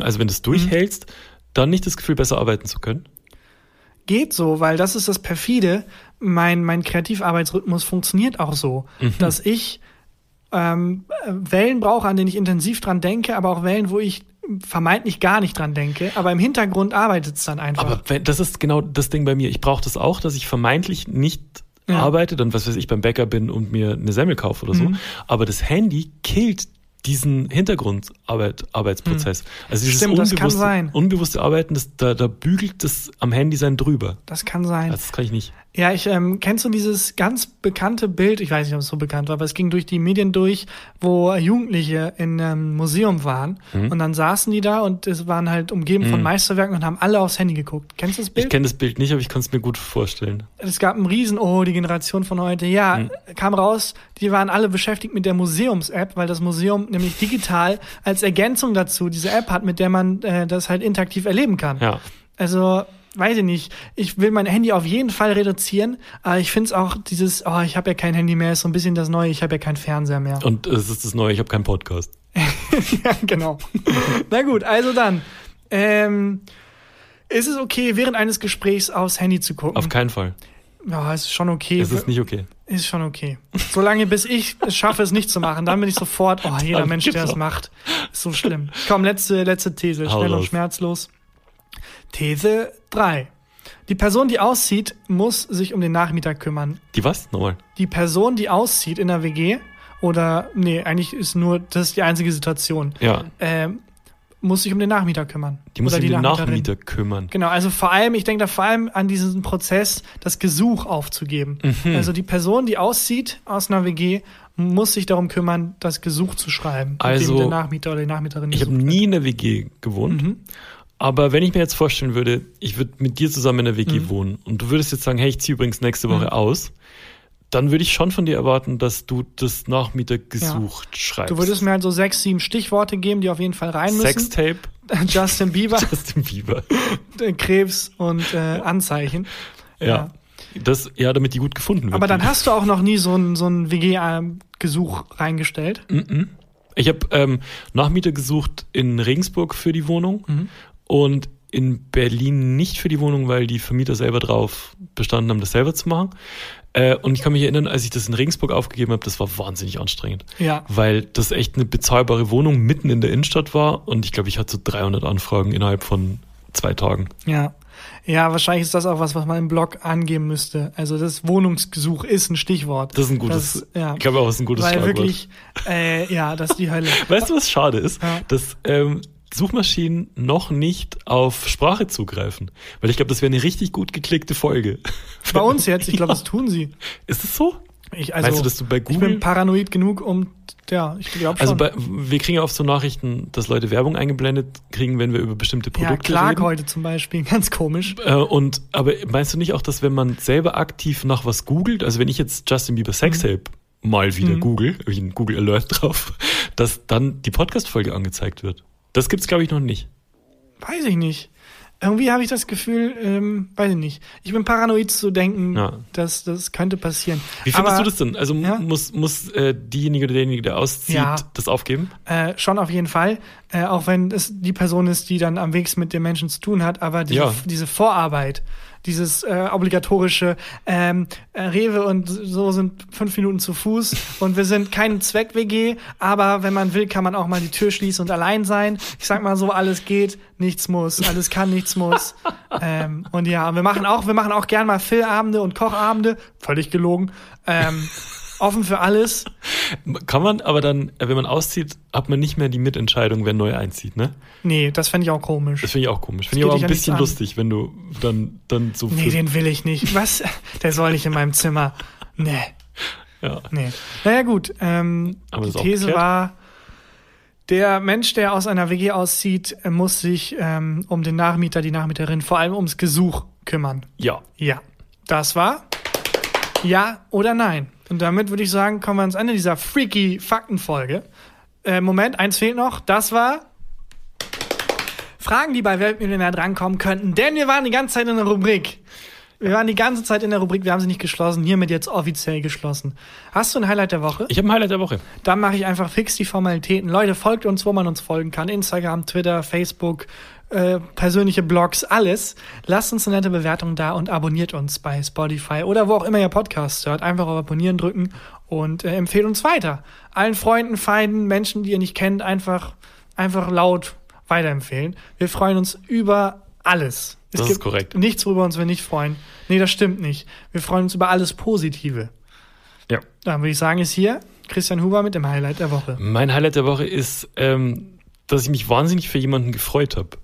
also wenn du es durchhältst, dann nicht das Gefühl, besser arbeiten zu können? Geht so, weil das ist das perfide. Mein, mein Kreativarbeitsrhythmus funktioniert auch so, dass ich ähm, äh, Wellen brauche, an denen ich intensiv dran denke, aber auch Wellen, wo ich vermeintlich gar nicht dran denke, aber im Hintergrund arbeitet es dann einfach. Aber wenn, das ist genau das Ding bei mir. Ich brauche das auch, dass ich vermeintlich nicht Ja. arbeite, dann was weiß ich, beim Bäcker bin und mir eine Semmel kaufe oder so. Mhm. Aber das Handy killt diesen Hintergrundarbeit, Arbeitsprozess. Also dieses Stimmt, das kann unbewusste, sein. unbewusste Arbeiten, das, da, da bügelt das am Handy sein drüber. das kann sein. Also das kann ich nicht. Ja, ich ähm, kennst du dieses ganz bekannte Bild, ich weiß nicht, ob es so bekannt war, aber es ging durch die Medien durch, wo Jugendliche in einem Museum waren Mhm. und dann saßen die da und es waren halt umgeben von Meisterwerken und haben alle aufs Handy geguckt. Kennst du das Ich Bild? kenne das Bild nicht, aber ich kann es mir gut vorstellen. Es gab einen Riesen, oh, die Generation von heute. Ja, Mhm. kam raus, die waren alle beschäftigt mit der Museums-App, weil das Museum nämlich digital als Ergänzung dazu diese App hat, mit der man äh, das halt interaktiv erleben kann. Ja. Also, weiß ich nicht. Ich will mein Handy auf jeden Fall reduzieren, aber ich finde es auch dieses, oh, ich habe ja kein Handy mehr, ist so ein bisschen das Neue, ich habe ja keinen Fernseher mehr. Und es ist das Neue, ich habe keinen Podcast. ja, genau. Na gut, also dann. Ähm, ist es okay, während eines Gesprächs aufs Handy zu gucken? Auf keinen Fall. Ja, ist schon okay. Es ist nicht okay. Ist schon okay. Solange bis ich es schaffe, es nicht zu machen, dann bin ich sofort, oh, jeder Mensch, der es macht, ist so schlimm. Komm, letzte, letzte These, Hau schnell und schmerzlos. These 3. Die Person, die auszieht, muss sich um den Nachmieter kümmern. Die was? Nochmal. Die Person, die auszieht in der WG, oder, nee, eigentlich ist nur, das ist die einzige Situation, Ja. ähm, muss sich um den Nachmieter kümmern. Die muss sich um den. Nachmieter kümmern. Genau, also vor allem, ich denke da vor allem an diesen Prozess, das Gesuch aufzugeben. Mhm. Also die Person, die auszieht aus einer WG, muss sich darum kümmern, das Gesuch zu schreiben, Also, dem der Nachmieter oder die Nachmieterin Ich habe nie in der WG gewohnt. Mhm. Aber wenn ich mir jetzt vorstellen würde, ich würde mit dir zusammen in der WG Mhm. wohnen und du würdest jetzt sagen, hey, ich ziehe übrigens nächste Woche Mhm. aus, dann würde ich schon von dir erwarten, dass du das Nachmietergesuch wird. schreibst. Du würdest mir halt so sechs, sieben Stichworte geben, die auf jeden Fall rein müssen. Sextape, Justin Bieber, Justin Bieber. Krebs und äh, Anzeichen. Ja. Ja. Das, ja, damit die gut gefunden wird. Aber dann hast du auch noch nie so ein, so ein WG-Gesuch reingestellt. Mhm. Ich habe ähm, Nachmieter gesucht in Regensburg für die Wohnung Mhm. Und in Berlin nicht für die Wohnung, weil die Vermieter selber drauf bestanden haben, das selber zu machen. Äh, und ich kann mich erinnern, als ich das in Regensburg aufgegeben habe, das war wahnsinnig anstrengend. Ja. Weil das echt eine bezahlbare Wohnung mitten in der Innenstadt war und ich glaube, ich hatte so 300 Anfragen innerhalb von zwei Tagen. Ja. Ja, wahrscheinlich ist das auch was, was man im Blog angeben müsste. Also das Wohnungsgesuch ist ein Stichwort. Das ist ein gutes, Das, ja. ich glaube auch, das ist ein gutes Weil Schlagwort. wirklich, äh, ja, das ist die Hölle. Weißt du, was schade ist? Ja. Dass ähm, Suchmaschinen noch nicht auf Sprache zugreifen. Weil ich glaube, das wäre eine richtig gut geklickte Folge. Bei uns jetzt, ich glaube, Ja. das tun sie. Ist es so? Ich, also, Meinst du, dass du bei ich Google... bin paranoid genug, um, ja, ich glaube schon. also bei, wir kriegen ja oft so Nachrichten, dass Leute Werbung eingeblendet kriegen, wenn wir über bestimmte ja, Produkte Clark reden. heute zum Beispiel, ganz komisch. Äh, und aber meinst du nicht auch, dass wenn man selber aktiv nach was googelt, also wenn ich jetzt Justin Bieber Sextape mal wieder Mhm. google, habe ich einen Google Alert drauf, dass dann die Podcast-Folge angezeigt wird. Das gibt's glaube ich noch nicht. Weiß ich nicht. Irgendwie habe ich das Gefühl, ähm, weiß ich nicht. Ich bin paranoid zu denken, Ja. dass das könnte passieren. Wie findest Aber, du das denn? Also Ja. muss muss äh, diejenige oder derjenige, der auszieht, Ja. das aufgeben? Äh, schon auf jeden Fall. Äh, auch wenn es die Person ist, die dann am wenigsten mit den Menschen zu tun hat, aber diese, diese Vorarbeit, dieses äh, obligatorische ähm, äh, Rewe und so sind fünf Minuten zu Fuß und wir sind kein Zweck-WG, aber wenn man will, kann man auch mal die Tür schließen und allein sein. Ich sag mal so, alles geht, nichts muss, alles kann, nichts muss. ähm, und ja, wir machen auch, wir machen auch gern mal Philabende und Kochabende, völlig gelogen. Ähm, offen für alles. Kann man, aber dann, wenn man auszieht, hat man nicht mehr die Mitentscheidung, wer neu einzieht, ne? Nee, das fände ich auch komisch. Das finde ich auch komisch. Finde ich aber dich ein bisschen an. lustig, wenn du dann, dann so Nee, den will ich nicht. Was? Der soll nicht in meinem Zimmer. Nee, ja. nee. Naja, gut. Ähm, Aber die auch These war, der Mensch, der aus einer WG auszieht, muss sich ähm, um den Nachmieter, die Nachmieterin, vor allem ums Gesuch kümmern. ja. Ja. Das war ja oder nein. Und damit würde ich sagen, kommen wir ans Ende dieser freaky Faktenfolge. Äh, Moment, eins fehlt noch. Das war Fragen, die bei Weltmillionär drankommen könnten. Denn wir waren die ganze Zeit in der Rubrik. Wir waren die ganze Zeit in der Rubrik, wir haben sie nicht geschlossen, hiermit jetzt offiziell geschlossen. Hast du ein Highlight der Woche? Ich habe ein Highlight der Woche. Dann mache ich einfach fix die Formalitäten. Leute, folgt uns, wo man uns folgen kann. Instagram, Twitter, Facebook, äh, persönliche Blogs, alles. Lasst uns eine nette Bewertung da und abonniert uns bei Spotify oder wo auch immer ihr Podcast hört. Einfach auf Abonnieren drücken und äh, empfehlt uns weiter. Allen Freunden, Feinden, Menschen, die ihr nicht kennt, einfach, einfach laut weiterempfehlen. Wir freuen uns über alles. Es Das ist korrekt. nichts, worüber uns wir nicht freuen. Nee, das stimmt nicht. Wir freuen uns über alles Positive. Ja. Dann würde ich sagen, ist hier Christian Huber mit dem Highlight der Woche. Mein Highlight der Woche ist, ähm, dass ich mich wahnsinnig für jemanden gefreut habe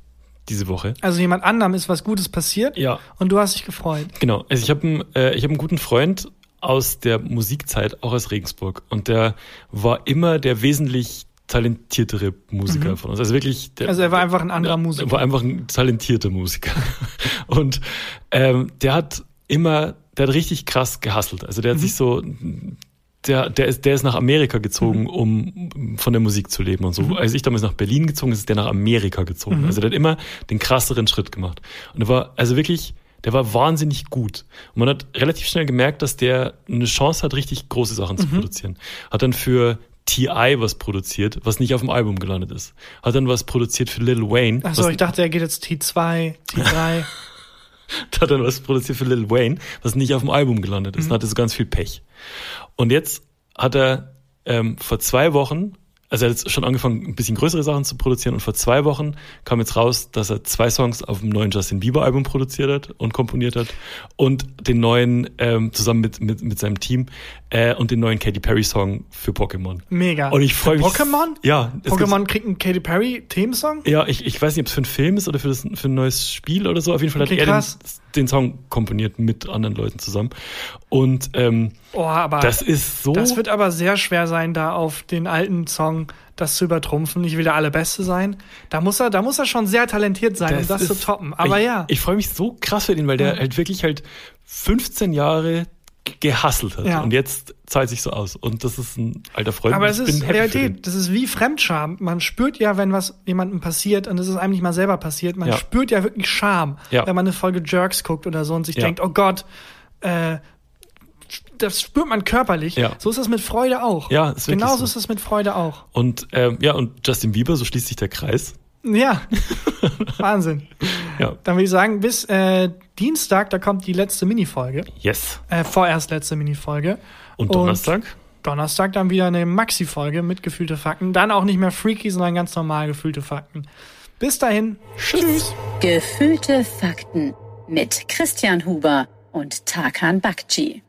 diese Woche. Also jemand anderem ist was Gutes passiert Ja, und du hast dich gefreut. genau. Also ich habe einen, äh, ich hab einen guten Freund aus der Musikzeit, auch aus Regensburg. Und der war immer der wesentlich talentiertere Musiker Mhm. von uns. Also wirklich, der, Also er war einfach ein anderer Musiker. Er war einfach ein talentierter Musiker. Und ähm, der hat immer, der hat richtig krass gehustelt. Also der hat Mhm. sich so, der, der, ist, der ist nach Amerika Mhm. gezogen, um von der Musik zu leben und so. Als ich damals nach Berlin gezogen ist, ist der nach Amerika gezogen. Mhm. Also der hat immer den krasseren Schritt gemacht. Und er war, also wirklich, der war wahnsinnig gut. Und man hat relativ schnell gemerkt, dass der eine Chance hat, richtig große Sachen Mhm. zu produzieren. Hat dann für T.I. was produziert, was nicht auf dem Album gelandet ist. Hat dann was produziert für Lil Wayne. Achso, ich dachte, er geht jetzt T2, T3. hat dann was produziert für Lil Wayne, was nicht auf dem Album gelandet ist. Mhm. Dann hatte so ganz viel Pech. Und jetzt hat er ähm, vor zwei Wochen, also er hat jetzt schon angefangen, ein bisschen größere Sachen zu produzieren und vor zwei Wochen kam jetzt raus, dass er zwei Songs auf dem neuen Justin Bieber Album produziert hat und komponiert hat und den neuen ähm, zusammen mit, mit, mit seinem Team äh, und den neuen Katy Perry Song für Pokémon. Mega. Und ich freue mich. Pokémon? Ja. Pokémon kriegt einen Katy Perry Themensong? Ja, ich, ich weiß nicht, ob es für einen Film ist oder für, das, für ein neues Spiel oder so. Auf jeden Fall hat Okay, er den, den Song komponiert mit anderen Leuten zusammen. Und ähm, Oh, aber das ist so. das wird aber sehr schwer sein, da auf den alten Song das zu übertrumpfen. Ich will der allerbeste sein. Da muss er, da muss er schon sehr talentiert sein, um das ist- zu toppen. Aber ich, ja. Ich freue mich so krass für den, weil der Ja. halt wirklich halt 15 Jahre gehasselt hat. Ja. Und jetzt zahlt sich so aus. Und das ist ein alter Freund. Aber es ist. Realität. Das ist wie Fremdscham. Man spürt ja, wenn was jemandem passiert und es ist einem nicht mal selber passiert, man Ja. spürt ja wirklich Scham, Ja. wenn man eine Folge Jerks guckt oder so und sich denkt, oh Gott, äh, das spürt man körperlich. Ja. So ist es mit Freude auch. Ja, ist Genauso so. ist es mit Freude auch. Und ähm, ja, und Justin Bieber, so schließt sich der Kreis. Ja, Wahnsinn. Ja. Dann würde ich sagen, bis äh, Dienstag, da kommt die letzte Minifolge. Yes. Äh, vorerst letzte Minifolge. Und Donnerstag? Donnerstag dann wieder eine Maxi-Folge mit gefühlte Fakten. Dann auch nicht mehr freaky, sondern ganz normal gefühlte Fakten. Bis dahin. Tschüss. Gefühlte Fakten mit Christian Huber und Tarkan Bakci.